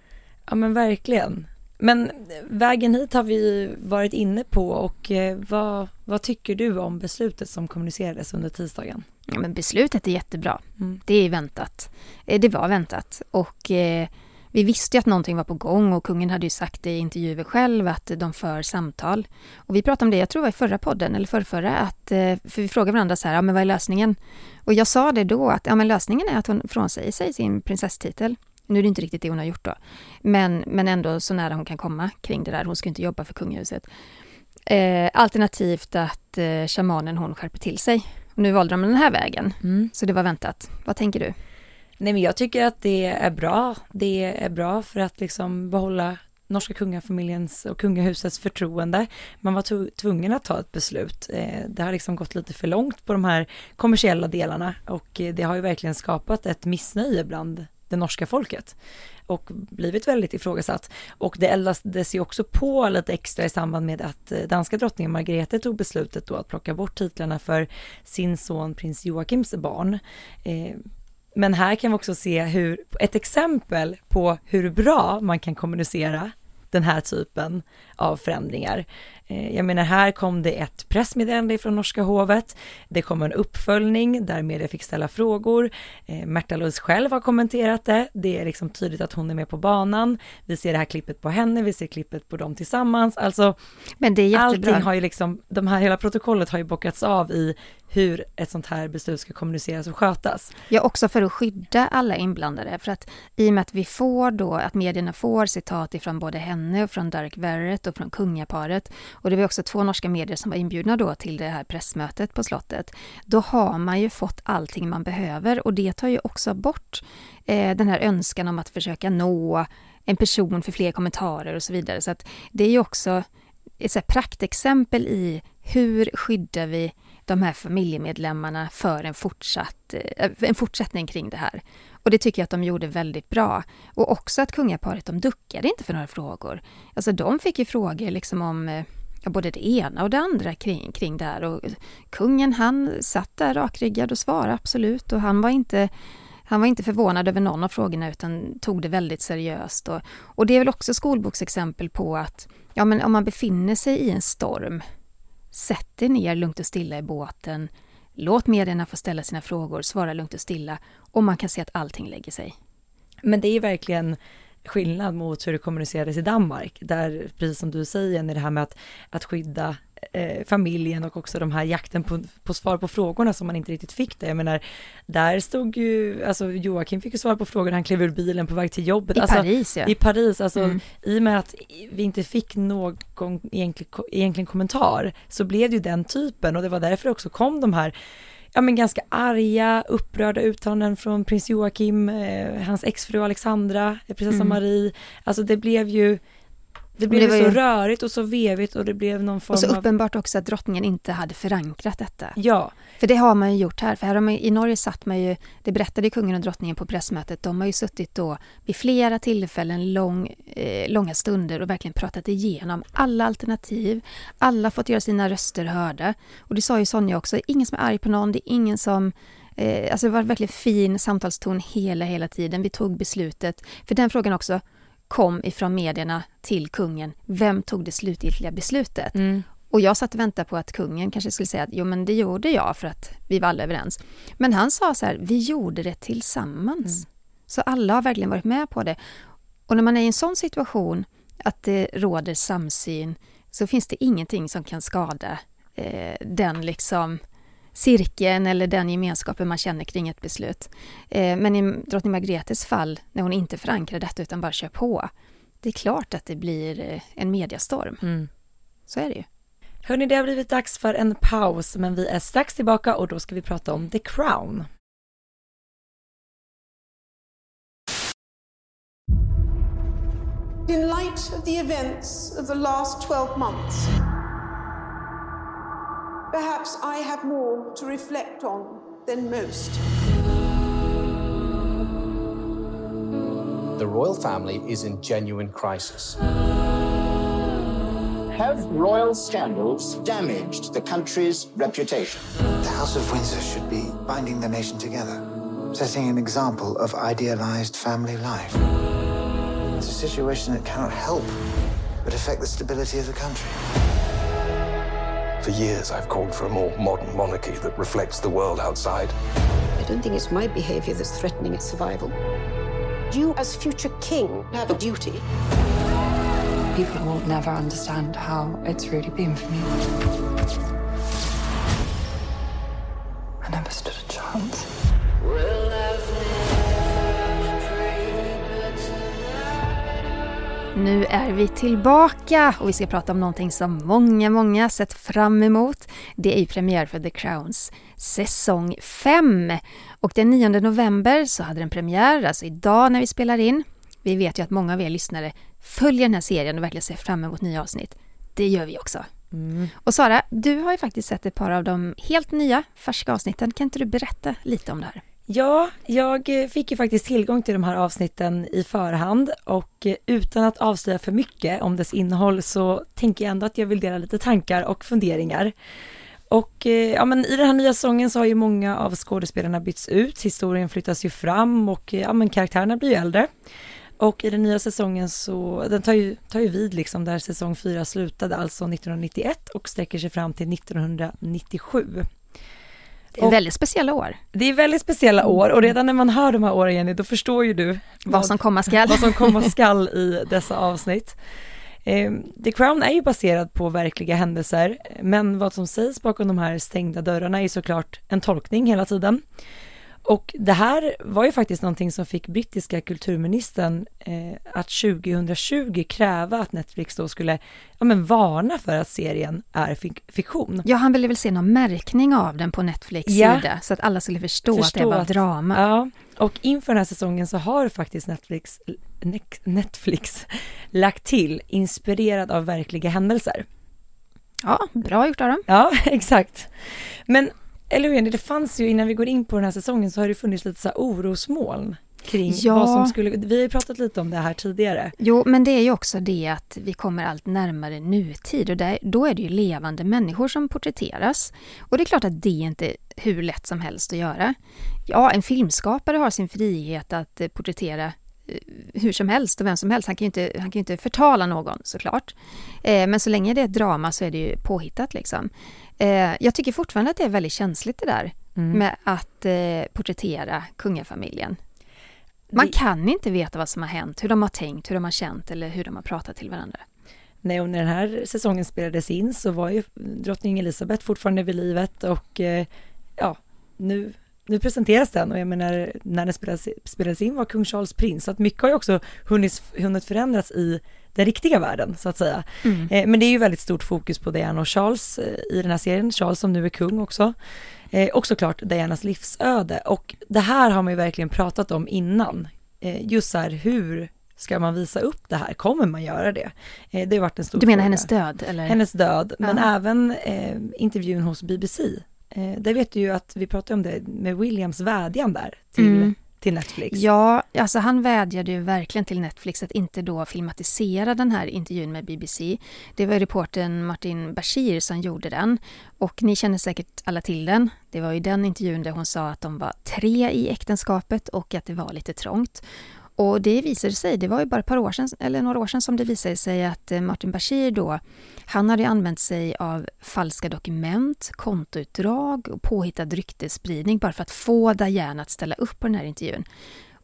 [SPEAKER 2] Ja men verkligen. Men vägen hit har vi varit inne på och eh, vad, vad tycker du om beslutet som kommunicerades under tisdagen?
[SPEAKER 3] Ja, men beslutet är jättebra.
[SPEAKER 2] Mm.
[SPEAKER 3] Det är väntat. Eh, Det var väntat och eh, vi visste ju att någonting var på gång och kungen hade ju sagt det i intervjuer själv att de för samtal. Och vi pratade om det, jag tror det var i förra podden eller förrförra, att, eh, för vi frågade varandra så här, ja men vad är lösningen? Och jag sa det då att ja men lösningen är att hon frånsäger sig sin prinsesstitel. Nu är det inte riktigt det hon har gjort då, men, men ändå så nära hon kan komma kring det där. Hon ska inte jobba för kungahuset. Eh, alternativt att eh, shamanen hon skärper till sig. Och nu valde de den här vägen,
[SPEAKER 2] Mm.
[SPEAKER 3] så det var väntat. Vad tänker du?
[SPEAKER 2] Nej men jag tycker att det är bra. Det är bra för att liksom behålla norska kungafamiljens och kungahusets förtroende. Man var tvungen att ta ett beslut. Eh, det har liksom gått lite för långt på de här kommersiella delarna och eh, det har ju verkligen skapat ett missnöje bland det norska folket och blivit väldigt ifrågasatt. Och det eldades ju också på lite extra i samband med att eh, danska drottningen Margrethe tog beslutet då att plocka bort titlarna för sin son prins Joakims barn. Eh, men här kan vi också se hur, ett exempel på hur bra man kan kommunicera den här typen av förändringar. Eh, Jag menar, här kom det ett pressmeddelande från norska hovet. Det kom en uppföljning där media fick ställa frågor. Eh, Märta Louise själv har kommenterat det. Det är liksom tydligt att hon är med på banan. Vi ser det här klippet på henne, vi ser klippet på dem tillsammans. Alltså,
[SPEAKER 3] Men det är jättebra.
[SPEAKER 2] allting har ju liksom, de här hela protokollet har ju bockats av i hur ett sånt här beslut ska kommuniceras och skötas.
[SPEAKER 3] Ja, också för att skydda alla inblandade. För att i och med att vi får då, att medierna får citat ifrån både henne och från Dark Verrett då från kungaparet. Och det var också två norska medier som var inbjudna då till det här pressmötet på slottet. Då har man ju fått allting man behöver och det tar ju också bort eh, den här önskan om att försöka nå en person för fler kommentarer och så vidare. Så att det är ju också ett så här praktexempel i hur skyddar vi de här familjemedlemmarna för en, fortsatt, eh, en fortsättning kring det här. Och det tycker jag att de gjorde väldigt bra. Och också att kungaparet, de duckade inte för några frågor. Alltså de fick ju frågor liksom om eh, ja, både det ena och det andra kring, kring det här. Och kungen han satt där rakryggad och svarade absolut och han var inte han var inte förvånad över någon av frågorna utan tog det väldigt seriöst. Och, och det är väl också skolboksexempel på att ja, men om man befinner sig i en storm, sätt er ner lugnt och stilla i båten, låt medierna få ställa sina frågor, svara lugnt och stilla. Och man kan se att allting lägger sig.
[SPEAKER 2] Men det är ju verkligen skillnad mot hur det kommunicerades i Danmark, där precis som du säger, Jenny, det här med att, att skydda eh, familjen och också de här jakten på, på svar på frågorna som man inte riktigt fick det. Jag menar, där stod ju, alltså Joakim fick ju svar på frågor när han klev ur bilen på väg till jobbet.
[SPEAKER 3] I
[SPEAKER 2] alltså,
[SPEAKER 3] Paris ja.
[SPEAKER 2] I Paris, alltså
[SPEAKER 3] Mm.
[SPEAKER 2] i och med att vi inte fick någon egentlig, egentlig kommentar så blev det ju den typen och det var därför också kom de här ja men ganska arga, upprörda uttalanden från prins Joakim, eh, hans exfru Alexandra, eh, prinsessa
[SPEAKER 3] Mm.
[SPEAKER 2] Marie. Alltså det blev ju, det blev
[SPEAKER 3] det
[SPEAKER 2] så
[SPEAKER 3] ju-
[SPEAKER 2] rörigt och så vevigt och det blev någon form
[SPEAKER 3] Och så
[SPEAKER 2] av,
[SPEAKER 3] uppenbart också att drottningen inte hade förankrat detta.
[SPEAKER 2] ja,
[SPEAKER 3] För det har man ju gjort här. För här har man, I Norge satt man ju, det berättade kungen och drottningen på pressmötet, de har ju suttit då vid flera tillfällen, lång, eh, långa stunder och verkligen pratat igenom alla alternativ. Alla fått göra sina röster hörda. Och det sa ju Sonja också, ingen som är arg på någon, det är ingen som Eh, alltså det var verkligen fin samtalston hela, hela tiden. Vi tog beslutet. För den frågan också kom ifrån medierna till kungen. Vem tog det slutgiltiga beslutet?
[SPEAKER 2] mm,
[SPEAKER 3] Och jag satt och väntade på att kungen kanske skulle säga att jo men det gjorde jag för att vi var alla överens. Men han sa så här, vi gjorde det tillsammans. Så alla har verkligen varit med på det. Och när man är i en sån situation att det råder samsyn så finns det ingenting som kan skada eh, den liksom cirkeln eller den gemenskapen man känner kring ett beslut. Eh, men i drottning Margretes fall, när hon inte förankrar detta utan bara kör på, det är klart att det blir eh, en mediastorm.
[SPEAKER 2] mm.
[SPEAKER 3] Så är det ju.
[SPEAKER 2] Hörni, det har blivit dags för en paus, men vi är strax tillbaka och då ska vi prata om The Crown.
[SPEAKER 9] In light of the events of the last 12 months, perhaps I have more to reflect on than most.
[SPEAKER 10] The royal family is in genuine crisis.
[SPEAKER 11] Have royal scandals damaged the country's reputation?
[SPEAKER 12] The House of Windsor should be binding the nation together, setting an example of idealized family life. It's a situation that cannot help but affect the stability of the country.
[SPEAKER 10] For years, I've called for a more modern monarchy that reflects the world outside.
[SPEAKER 13] I don't think it's my behavior that's threatening its survival. You, as future king, have a duty.
[SPEAKER 14] People will never understand how it's really been for me.
[SPEAKER 3] Nu är vi tillbaka och vi ska prata om någonting som många, många sett fram emot. Det är ju premiär för The Crowns säsong 5. Och den 9 november så hade den premiär, alltså idag när vi spelar in. Vi vet ju att många av er lyssnare följer den här serien och verkligen ser fram emot nya avsnitt. Det gör vi också.
[SPEAKER 2] Mm.
[SPEAKER 3] Och Sara, du har ju faktiskt sett ett par av de helt nya, färska avsnitten. Kan inte du berätta lite om det här?
[SPEAKER 2] Ja, jag fick ju faktiskt tillgång till de här avsnitten i förhand och utan att avslöja för mycket om dess innehåll så tänker jag ändå att jag vill dela lite tankar och funderingar. Och eh, ja, men i den här nya säsongen så har ju många av skådespelarna bytts ut, historien flyttas ju fram och eh, ja, men karaktärerna blir ju äldre. Och i den nya säsongen så, den tar ju, tar ju vid liksom där säsong 4 slutade, alltså 1991 och sträcker sig fram till 1997.
[SPEAKER 3] Det är väldigt speciella år.
[SPEAKER 2] Det är väldigt speciella år och redan när man hör de här åren Jenny, då förstår ju du vad,
[SPEAKER 3] vad som komma skall.
[SPEAKER 2] Vad som komma skall i dessa avsnitt. Eh, The Crown är ju baserad på verkliga händelser, men vad som sägs bakom de här stängda dörrarna är såklart en tolkning hela tiden. Och det här var ju faktiskt någonting som fick brittiska kulturministern eh, att 2020 kräva att Netflix då skulle ja, men varna för att serien är fik fiktion.
[SPEAKER 3] Ja, han ville väl se någon märkning av den på Netflix ja. sida så att alla skulle förstå, förstå att det var att, drama.
[SPEAKER 2] Ja, och inför den här säsongen så har faktiskt Netflix, Netflix lagt till inspirerad av verkliga händelser.
[SPEAKER 3] Ja, bra gjort av dem.
[SPEAKER 2] Ja, exakt. Men eller hur Jenny, det fanns ju innan vi går in på den här säsongen så har det funnits lite så här orosmoln kring ja. vad som skulle, vi har ju pratat lite om det här tidigare.
[SPEAKER 3] Jo, men det är ju också det att vi kommer allt närmare nutid och där, då är det ju levande människor som porträtteras. Och det är klart att det är inte hur lätt som helst att göra. Ja, en filmskapare har sin frihet att porträttera hur som helst och vem som helst. Han kan ju inte, han kan inte förtala någon såklart. Eh, men så länge det är ett drama så är det ju påhittat liksom. Eh, jag tycker fortfarande att det är väldigt känsligt det där mm. med att eh, porträttera kungafamiljen. Man det... kan inte veta vad som har hänt, hur de har tänkt, hur de har känt eller hur de har pratat till varandra.
[SPEAKER 2] Nej, och när den här säsongen spelades in så var ju drottning Elisabeth fortfarande vid livet och eh, ja, nu nu presenteras den och jag menar när den spelades, spelades in var kung Charles prins, så att mycket har ju också hunnit, hunnit förändras i den riktiga världen så att säga. Mm. Eh, men det är ju väldigt stort fokus på Diana och Charles eh, i den här serien, Charles som nu är kung också. Eh, och såklart Dianas livsöde och det här har man ju verkligen pratat om innan. Just så här hur ska man visa upp det här? Kommer man göra det? Eh, det har varit en stor
[SPEAKER 3] Du menar
[SPEAKER 2] fråga.
[SPEAKER 3] hennes död? Eller?
[SPEAKER 2] Hennes död, men även intervjun hos BBC Eh, det vet du ju att vi pratade om det med Williams vädjan där till, mm till Netflix.
[SPEAKER 3] Ja, alltså han vädjade ju verkligen till Netflix att inte då filmatisera den här intervjun med BBC. Det var reporten Martin Bashir som gjorde den och ni känner säkert alla till den. Det var ju den intervjun där hon sa att de var tre i äktenskapet och att det var lite trångt. Och det visade sig, det var ju bara ett par år sedan, eller några år sedan som det visade sig att eh, Martin Bashir då, han hade använt sig av falska dokument, kontoutdrag och påhittad ryktesspridning bara för att få Diana att ställa upp på den här intervjun.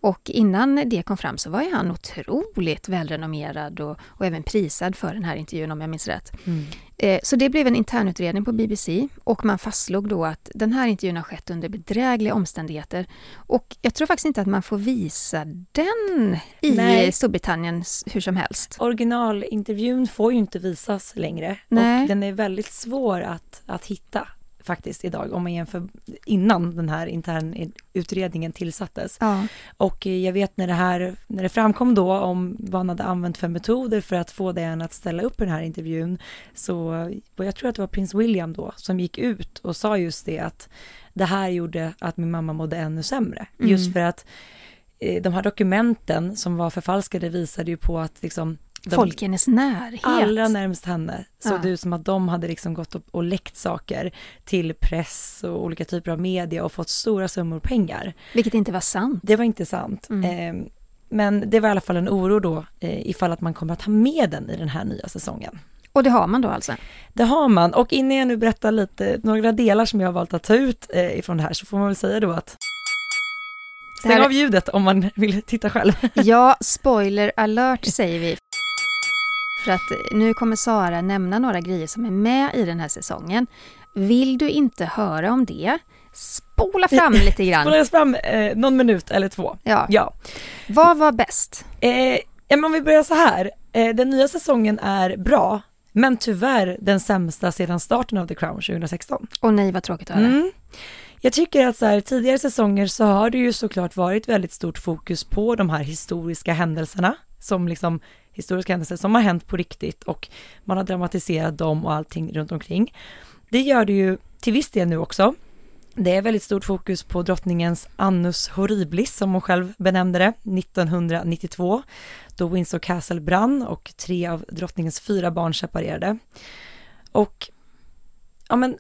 [SPEAKER 3] Och innan det kom fram så var ju han otroligt välrenommerad och, och även prisad för den här intervjun om jag minns rätt. Mm. Eh, så det blev en internutredning på BBC och man fastslog då att den här intervjun har skett under bedrägliga omständigheter. Och jag tror faktiskt inte att man får visa den i Nej. Storbritannien hur som helst.
[SPEAKER 2] Originalintervjun får ju inte visas längre Nej. och den är väldigt svår att, att hitta faktiskt idag om man jämför innan den här internutredningen tillsattes. Ja. Och eh, jag vet när det här, när det framkom då om vad han hade använt för metoder för att få Diana att ställa upp i den här intervjun så, jag tror att det var prins William då som gick ut och sa just det att det här gjorde att min mamma mådde ännu sämre. Mm. Just för att eh, de här dokumenten som var förfalskade visade ju på att liksom
[SPEAKER 3] de, Folk i hennes närhet.
[SPEAKER 2] Allra närmst henne såg ja. det ut som att de hade liksom gått och, och läckt saker till press och olika typer av media och fått stora summor pengar.
[SPEAKER 3] Vilket inte var sant.
[SPEAKER 2] Det var inte sant. Mm. Eh, men det var i alla fall en oro då eh, ifall att man kommer att ha med den i den här nya säsongen.
[SPEAKER 3] Och det har man då alltså?
[SPEAKER 2] Det har man och innan jag nu berättar lite, några delar som jag har valt att ta ut eh, ifrån det här så får man väl säga då att Stäng av ljudet om man vill titta själv.
[SPEAKER 3] Ja, spoiler alert säger vi. För att nu kommer Sara nämna några grejer som är med i den här säsongen. Vill du inte höra om det, spola fram lite grann.
[SPEAKER 2] Spola fram eh, någon minut eller två.
[SPEAKER 3] Ja.
[SPEAKER 2] ja.
[SPEAKER 3] Vad var bäst?
[SPEAKER 2] Eh, men om vi börjar så här, eh, den nya säsongen är bra, men tyvärr den sämsta sedan starten av The Crown 2016.
[SPEAKER 3] Och nej, vad tråkigt att höra. Mm.
[SPEAKER 2] Jag tycker att så här, tidigare säsonger så har det ju såklart varit väldigt stort fokus på de här historiska händelserna, som liksom historiska händelser som har hänt på riktigt och man har dramatiserat dem och allting runt omkring. Det gör det ju till viss del nu också. Det är väldigt stort fokus på drottningens annus horriblis, som hon själv benämnde det, 1992, då Windsor Castle brann och tre av drottningens fyra barn separerade. Och, ja men,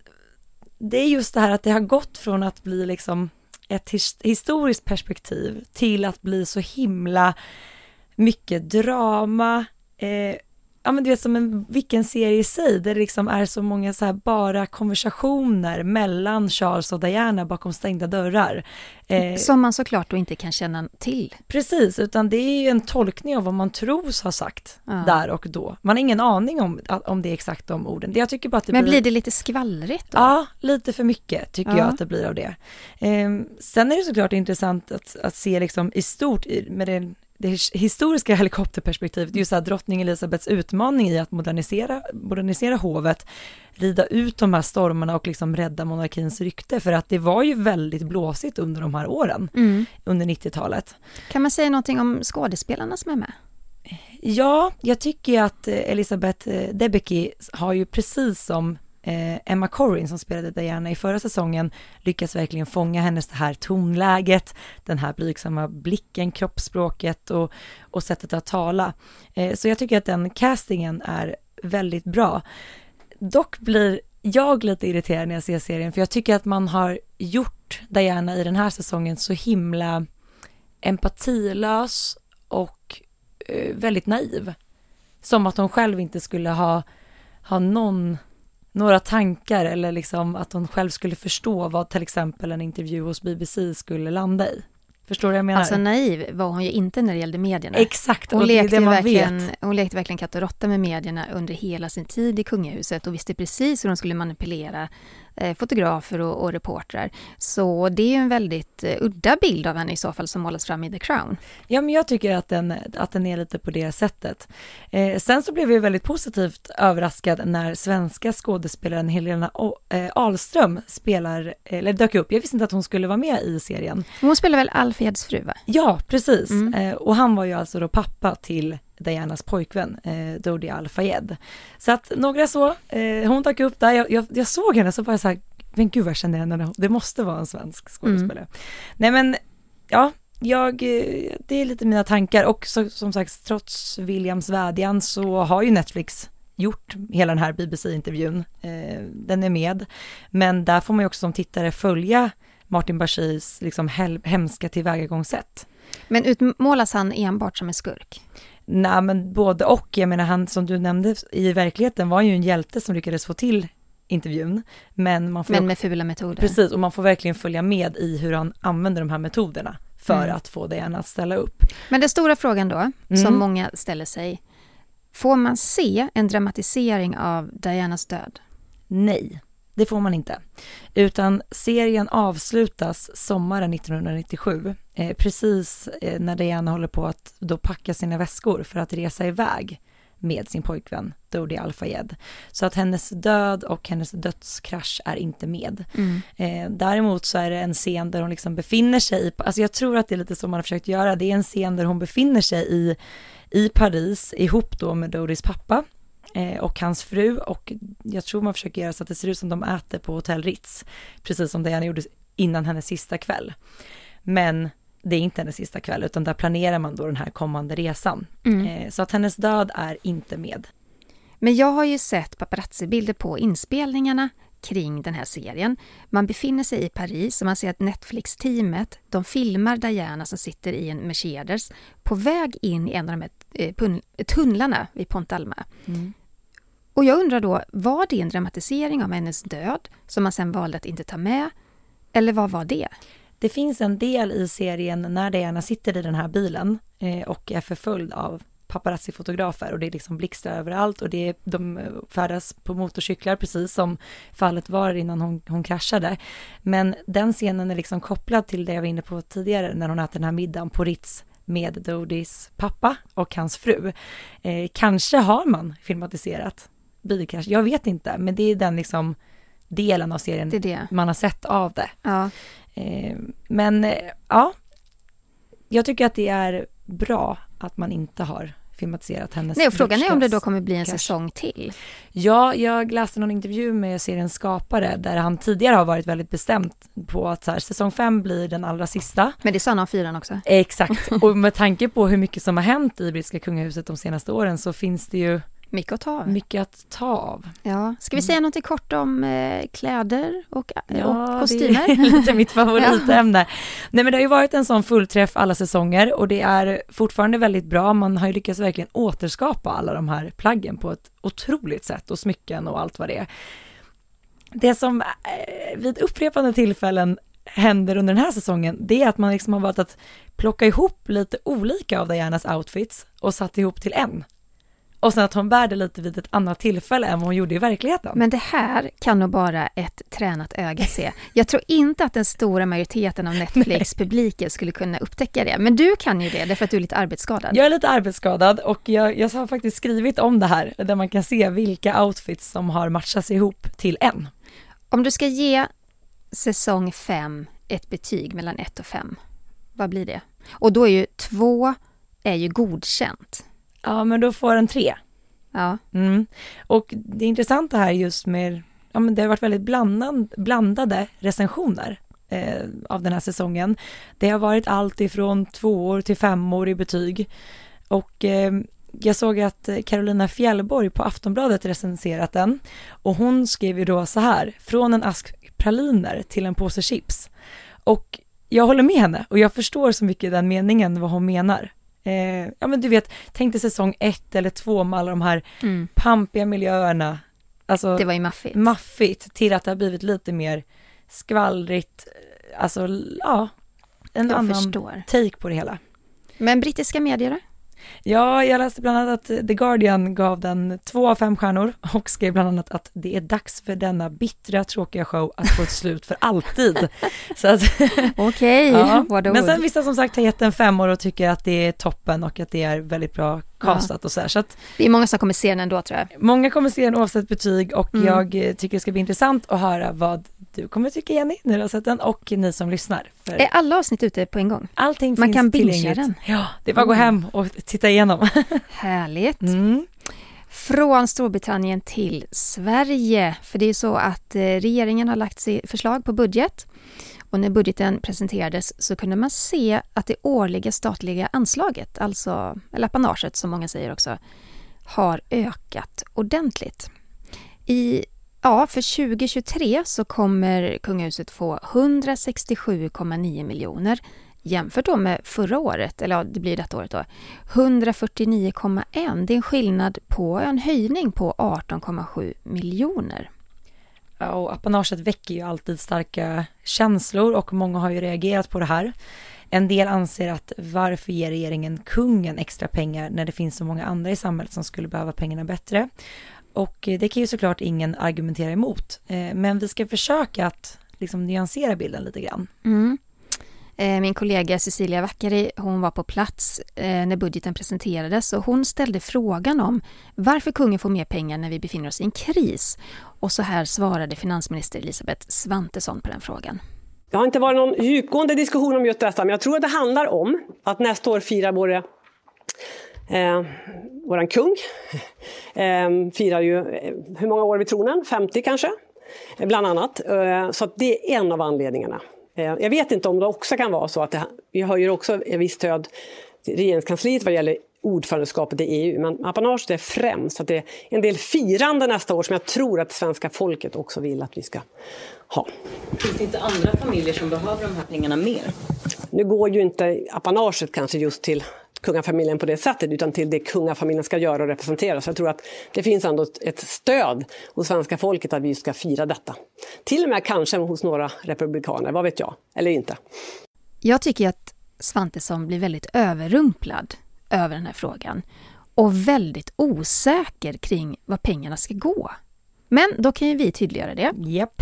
[SPEAKER 2] det är just det här att det har gått från att bli liksom ett historiskt perspektiv till att bli så himla mycket drama, eh, ja men du vet som en, vilken serie i sig, där det liksom är så många så här bara konversationer mellan Charles och Diana bakom stängda dörrar.
[SPEAKER 3] Eh, som man såklart då inte kan känna till.
[SPEAKER 2] Precis, utan det är ju en tolkning av vad man tros ha sagt ja. där och då. Man har ingen aning om, om det är exakt de orden. Jag tycker bara att det
[SPEAKER 3] Men
[SPEAKER 2] blir...
[SPEAKER 3] blir det lite skvallrigt då?
[SPEAKER 2] Ja, lite för mycket tycker ja. jag att det blir av det. Eh, sen är det såklart intressant att, att se liksom i stort med det det historiska helikopterperspektivet, just här drottning Elisabeths utmaning i att modernisera, modernisera hovet, rida ut de här stormarna och liksom rädda monarkins rykte, för att det var ju väldigt blåsigt under de här åren, mm. under 90-talet.
[SPEAKER 3] Kan man säga någonting om skådespelarna som är med?
[SPEAKER 2] Ja, jag tycker att eh, Elisabeth eh, Debicki har ju precis som eh, Emma Corrin som spelade Diana i förra säsongen lyckas verkligen fånga hennes det här tonläget, den här blygsamma blicken, kroppsspråket och, och sättet att tala. Eh, så jag tycker att den castingen är väldigt bra. Dock blir jag lite irriterad när jag ser serien, för jag tycker att man har gjort Diana i den här säsongen så himla empatilös och eh, väldigt naiv. Som att hon själv inte skulle ha, ha någon några tankar eller liksom att hon själv skulle förstå vad till exempel en intervju hos BBC skulle landa i. Förstår du vad jag menar?
[SPEAKER 3] Alltså naiv var hon ju inte när det gällde medierna.
[SPEAKER 2] Exakt,
[SPEAKER 3] hon, lekte det verkligen, vet. hon lekte verkligen katt och råtta med medierna under hela sin tid i kungahuset och visste precis hur hon skulle manipulera Eh, fotografer och, och reportrar. Så det är ju en väldigt uh, udda bild av henne i så fall som målas fram i The Crown.
[SPEAKER 2] Ja, men jag tycker att den, att den är lite på det sättet. Eh, sen så blev jag väldigt positivt överraskad när svenska skådespelaren Helena eh, Ahlström spelar, eller dök upp. Jag visste inte att hon skulle vara med i serien.
[SPEAKER 3] Hon spelar väl Alfreds fru, va?
[SPEAKER 2] Ja, precis. Mm. Eh, och han var ju alltså då pappa till Dianas pojkvän, eh, Dodi Al-Fayed. Så att några så, eh, hon dök upp där, jag, jag, jag såg henne så bara så här, men gud vad jag kände henne, det måste vara en svensk skådespelare. Mm. Nej men, ja, jag, eh, det är lite mina tankar och så, som sagt, trots Williams vädjan så har ju Netflix gjort hela den här BBC-intervjun. Eh, den är med, men där får man ju också som tittare följa Martin Bashis liksom hemska tillvägagångssätt.
[SPEAKER 3] Men utmålas han enbart som en skurk?
[SPEAKER 2] Nej, men både och. Jag menar, han som du nämnde i verkligheten var ju en hjälte som lyckades få till intervjun. Men, man får
[SPEAKER 3] men med fula metoder.
[SPEAKER 2] Precis, och man får verkligen följa med i hur han använder de här metoderna för mm. att få Diana att ställa upp.
[SPEAKER 3] Men den stora frågan då, mm. som många ställer sig, får man se en dramatisering av Dianas död?
[SPEAKER 2] Nej. Det får man inte. Utan serien avslutas sommaren 1997, eh, precis eh, när Diana håller på att då packa sina väskor för att resa iväg med sin pojkvän Dodi Al-Fayed. Så att hennes död och hennes dödskrasch är inte med. Mm. Eh, däremot så är det en scen där hon liksom befinner sig i, alltså jag tror att det är lite så man har försökt göra, det är en scen där hon befinner sig i, i Paris ihop då med Dodis pappa och hans fru och jag tror man försöker göra så att det ser ut som de äter på hotell Ritz, precis som Diana gjorde innan hennes sista kväll. Men det är inte hennes sista kväll, utan där planerar man då den här kommande resan. Mm. Eh, så att hennes död är inte med.
[SPEAKER 3] Men jag har ju sett paparazzi-bilder på inspelningarna kring den här serien. Man befinner sig i Paris och man ser att Netflix-teamet de filmar Diana som sitter i en Mercedes på väg in i en av de här eh, tunnlarna vid Pont Alma. Mm. Och jag undrar då, var det en dramatisering av hennes död som man sen valde att inte ta med? Eller vad var det?
[SPEAKER 2] Det finns en del i serien när Diana sitter i den här bilen eh, och är förföljd av paparazzi-fotografer och det är liksom blixtrar överallt och det är, de färdas på motorcyklar precis som fallet var innan hon, hon kraschade. Men den scenen är liksom kopplad till det jag var inne på tidigare när hon äter den här middagen på Ritz med Dodis pappa och hans fru. Eh, kanske har man filmatiserat bilkrasch, jag vet inte, men det är den liksom delen av serien
[SPEAKER 3] det det.
[SPEAKER 2] man har sett av det.
[SPEAKER 3] Ja.
[SPEAKER 2] Eh, men eh, ja, jag tycker att det är bra att man inte har filmatiserat hennes
[SPEAKER 3] Nej, och frågan är om det då kommer bli en kanske. säsong till.
[SPEAKER 2] Ja, jag läste någon intervju med seriens skapare där han tidigare har varit väldigt bestämt på att så här, säsong fem blir den allra sista.
[SPEAKER 3] Men det sa han om fyran också.
[SPEAKER 2] Exakt, och med tanke på hur mycket som har hänt i brittiska kungahuset de senaste åren så finns det ju
[SPEAKER 3] mycket att ta av.
[SPEAKER 2] Mycket att ta av.
[SPEAKER 3] Ja. Ska vi säga mm. något kort om eh, kläder och, ja, och kostymer?
[SPEAKER 2] det är lite mitt favoritämne. ja. Nej men det har ju varit en sån fullträff alla säsonger och det är fortfarande väldigt bra. Man har ju lyckats verkligen återskapa alla de här plaggen på ett otroligt sätt och smycken och allt vad det är. Det som eh, vid upprepande tillfällen händer under den här säsongen, det är att man liksom har valt att plocka ihop lite olika av Dianas outfits och satt ihop till en och sen att hon bär det lite vid ett annat tillfälle än vad hon gjorde i verkligheten.
[SPEAKER 3] Men det här kan nog bara ett tränat öga se. Jag tror inte att den stora majoriteten av Netflix-publiken skulle kunna upptäcka det. Men du kan ju det, därför att du är lite arbetsskadad.
[SPEAKER 2] Jag är lite arbetsskadad och jag, jag har faktiskt skrivit om det här, där man kan se vilka outfits som har matchats ihop till en.
[SPEAKER 3] Om du ska ge säsong 5 ett betyg mellan 1 och 5, vad blir det? Och då är ju 2 är ju godkänt.
[SPEAKER 2] Ja, men då får den tre.
[SPEAKER 3] Ja.
[SPEAKER 2] Mm. Och det intressanta här just med, ja men det har varit väldigt blandad, blandade recensioner eh, av den här säsongen. Det har varit allt ifrån tvåor till femmor i betyg. Och eh, jag såg att Carolina Fjällborg på Aftonbladet recenserat den och hon skrev ju då så här, från en ask praliner till en påse chips. Och jag håller med henne och jag förstår så mycket den meningen vad hon menar. Eh, ja men du vet, tänk dig säsong ett eller två med alla de här mm. pampiga miljöerna. Alltså,
[SPEAKER 3] det var ju maffigt.
[SPEAKER 2] Maffigt till att det har blivit lite mer skvallrigt, alltså ja, en
[SPEAKER 3] jag
[SPEAKER 2] annan
[SPEAKER 3] förstår.
[SPEAKER 2] take på det hela.
[SPEAKER 3] Men brittiska medier då?
[SPEAKER 2] Ja, jag läste bland annat att The Guardian gav den två av fem stjärnor och skrev bland annat att det är dags för denna bittra, tråkiga show att få ett slut för alltid.
[SPEAKER 3] Okej, okay, ja.
[SPEAKER 2] Men sen vissa som sagt har gett den femmor och tycker att det är toppen och att det är väldigt bra castat ja. och så här. Så att,
[SPEAKER 3] det är många som kommer se den ändå tror jag.
[SPEAKER 2] Många kommer se den oavsett betyg och mm. jag tycker det ska bli intressant att höra vad du kommer tycka Jenny när du har sett den och ni som lyssnar.
[SPEAKER 3] För är alla avsnitt ute på en gång?
[SPEAKER 2] Allting
[SPEAKER 3] Man
[SPEAKER 2] finns
[SPEAKER 3] kan bingea den?
[SPEAKER 2] Ja, det är bara att gå mm. hem och titta igenom.
[SPEAKER 3] Härligt.
[SPEAKER 2] Mm.
[SPEAKER 3] Från Storbritannien till Sverige. För det är så att eh, regeringen har lagt sig förslag på budget. Och när budgeten presenterades så kunde man se att det årliga statliga anslaget, alltså eller apanaget som många säger också, har ökat ordentligt. I Ja, för 2023 så kommer kungahuset få 167,9 miljoner jämfört då med förra året, eller ja, det blir detta året då, 149,1. Det är en skillnad på en höjning på 18,7 miljoner.
[SPEAKER 2] Ja, och apanaget väcker ju alltid starka känslor och många har ju reagerat på det här. En del anser att varför ger regeringen kungen extra pengar när det finns så många andra i samhället som skulle behöva pengarna bättre? Och eh, det kan ju såklart ingen argumentera emot. Eh, men vi ska försöka att liksom nyansera bilden lite grann.
[SPEAKER 3] Mm. Eh, min kollega Cecilia Wackari, hon var på plats när budgeten presenterades och hon ställde frågan om varför kungen får mer pengar när vi befinner oss i en kris. Och så här svarade finansminister Elisabeth Svantesson på den frågan.
[SPEAKER 15] Det har inte varit någon djupgående diskussion om just detta, men jag tror att det handlar om att nästa år firar våra Eh, våran kung eh, firar ju, eh, hur många år vid tronen? 50 kanske? Eh, bland annat. Eh, så det är en av anledningarna. Eh, jag vet inte om det också kan vara så att det, vi höjer också visst stöd till regeringskansliet vad gäller ordförandeskapet i EU. Men apanaget är främst. Att det är en del firande nästa år som jag tror att svenska folket också vill att vi ska ha.
[SPEAKER 16] Finns det inte andra familjer som behöver de här pengarna mer?
[SPEAKER 15] Nu går ju inte apanaget kanske just till kungafamiljen på det sättet utan till det kungafamiljen ska göra och representera. Så jag tror att det finns ändå ett stöd hos svenska folket att vi ska fira detta. Till och med kanske hos några republikaner, vad vet jag, eller inte.
[SPEAKER 3] Jag tycker att Svantesson blir väldigt överrumplad över den här frågan och väldigt osäker kring vad pengarna ska gå. Men då kan ju vi tydliggöra det.
[SPEAKER 2] Yep.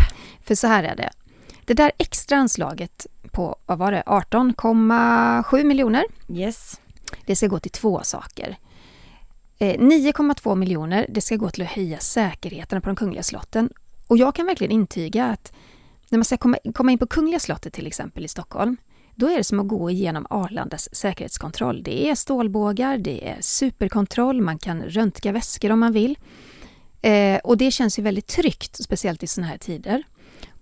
[SPEAKER 3] För så här är det. Det där extra anslaget på, vad var det, 18,7 miljoner?
[SPEAKER 2] Yes.
[SPEAKER 3] Det ska gå till två saker. Eh, 9,2 miljoner, det ska gå till att höja säkerheten på de kungliga slotten. Och jag kan verkligen intyga att när man ska komma, in på Kungliga slottet till exempel i Stockholm, då är det som att gå igenom Arlandas säkerhetskontroll. Det är stålbågar, det är superkontroll, man kan röntga väskor om man vill. Eh, och det känns ju väldigt tryggt, speciellt i sådana här tider.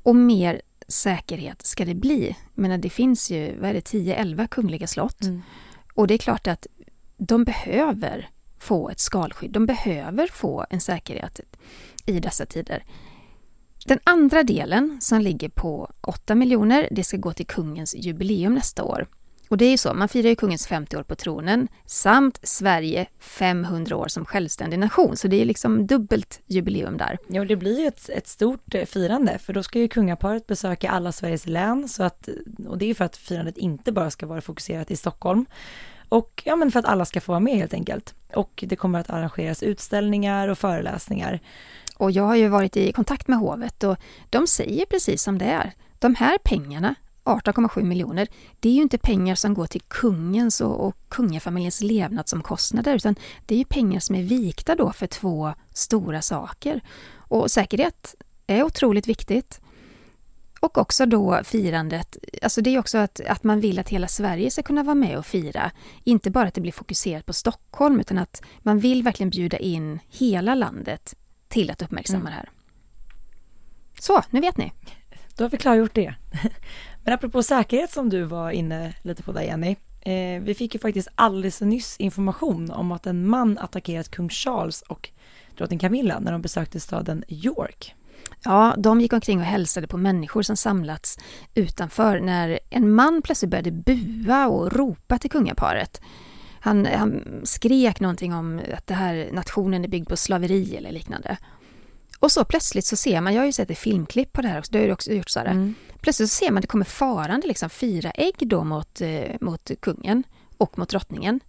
[SPEAKER 3] Och mer säkerhet ska det bli. Men det finns ju, vad är det, 10-11 kungliga slott. Mm. Och det är klart att de behöver få ett skalskydd. De behöver få en säkerhet i dessa tider. Den andra delen som ligger på 8 miljoner, det ska gå till kungens jubileum nästa år. Och det är ju så, man firar ju kungens 50 år på tronen samt Sverige 500 år som självständig nation. Så det är liksom dubbelt jubileum där.
[SPEAKER 2] Ja, det blir ju ett, ett stort eh, firande för då ska ju kungaparet besöka alla Sveriges län. Så att, och det är ju för att firandet inte bara ska vara fokuserat i Stockholm. Och ja, men för att alla ska få vara med helt enkelt. Och det kommer att arrangeras utställningar och föreläsningar.
[SPEAKER 3] Och jag har ju varit i kontakt med hovet och de säger precis som det är. De här pengarna 18,7 miljoner, det är ju inte pengar som går till kungens och, och kungafamiljens levnadsomkostnader, utan det är ju pengar som är vikta då för två stora saker. Och säkerhet är otroligt viktigt. Och också då firandet, alltså det är också att, att man vill att hela Sverige ska kunna vara med och fira. Inte bara att det blir fokuserat på Stockholm, utan att man vill verkligen bjuda in hela landet till att uppmärksamma mm. det här. Så, nu vet ni.
[SPEAKER 2] Då har vi klargjort det. Men apropå säkerhet som du var inne lite på där Jenny. Eh, vi fick ju faktiskt alldeles nyss information om att en man attackerat kung Charles och drottning Camilla när de besökte staden York.
[SPEAKER 3] Ja, de gick omkring och hälsade på människor som samlats utanför när en man plötsligt började bua och ropa till kungaparet. Han, han skrek någonting om att det här nationen är byggd på slaveri eller liknande. Och så plötsligt så ser man, jag har ju sett ett filmklipp på det här också, det har ju också gjort Sara. Mm. Plötsligt så ser man att det kommer farande liksom fyra ägg då mot, eh, mot kungen och mot drottningen.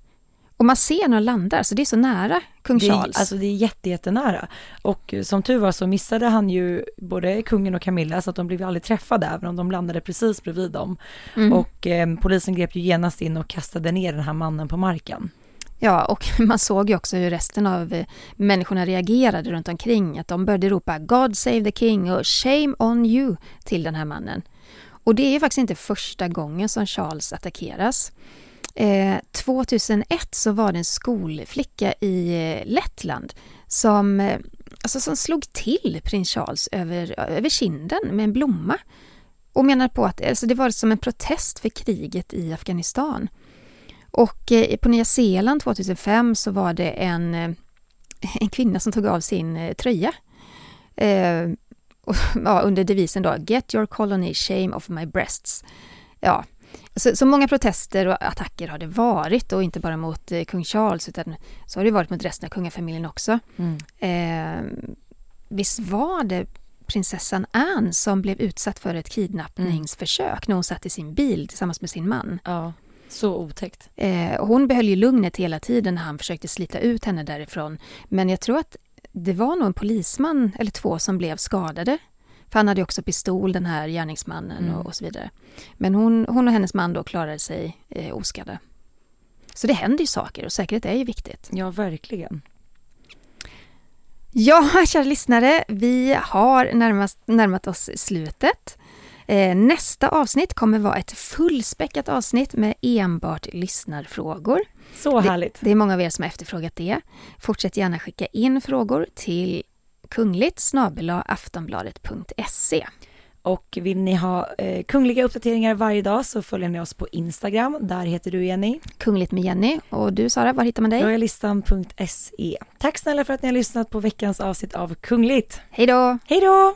[SPEAKER 3] Och man ser när de landar, så det är så nära kung Charles.
[SPEAKER 2] Det, alltså det är jätte, jättenära. Och som tur var så missade han ju både kungen och Camilla så att de blev aldrig träffade även om de landade precis bredvid dem. Mm. Och eh, polisen grep ju genast in och kastade ner den här mannen på marken.
[SPEAKER 3] Ja, och man såg ju också hur resten av eh, människorna reagerade runt omkring. Att de började ropa God save the king och Shame on you till den här mannen. Och det är faktiskt inte första gången som Charles attackeras. Eh, 2001 så var det en skolflicka i eh, Lettland som, eh, alltså som slog till prins Charles över, över kinden med en blomma och menar på att alltså det var som en protest för kriget i Afghanistan. Och eh, på Nya Zeeland 2005 så var det en, eh, en kvinna som tog av sin eh, tröja. Eh, och, ja, under devisen då, Get your colony shame of my breasts. Ja, så, så, många protester och attacker har det varit och inte bara mot kung Charles utan så har det varit mot resten av kungafamiljen också. Mm. Eh, visst var det prinsessan Anne som blev utsatt för ett kidnappningsförsök mm. när hon satt i sin bil tillsammans med sin man.
[SPEAKER 2] Ja. Så otäckt.
[SPEAKER 3] Eh, hon behöll ju lugnet hela tiden när han försökte slita ut henne därifrån. Men jag tror att det var nog en polisman eller två som blev skadade. För han hade också pistol, den här gärningsmannen mm. och, och, så vidare. Men hon, hon och hennes man då klarade sig eh, oskadda. Så det händer ju saker och säkerhet är ju viktigt.
[SPEAKER 2] Ja, verkligen.
[SPEAKER 3] Ja, kära lyssnare, vi har närmast, närmat oss slutet. Eh, nästa avsnitt kommer vara ett fullspäckat avsnitt med enbart lyssnarfrågor.
[SPEAKER 2] Så härligt!
[SPEAKER 3] Det, det är många av er som har efterfrågat det. Fortsätt gärna skicka in frågor till kungligt aftonbladet.se.
[SPEAKER 2] Och vill ni ha eh, kungliga uppdateringar varje dag så följer ni oss på Instagram. Där heter du Jenny.
[SPEAKER 3] Kungligt med Jenny. Och du Sara, var hittar man dig?
[SPEAKER 2] Royalistan.se. Tack snälla för att ni har lyssnat på veckans avsnitt av Kungligt.
[SPEAKER 3] Hej då!
[SPEAKER 2] Hej då!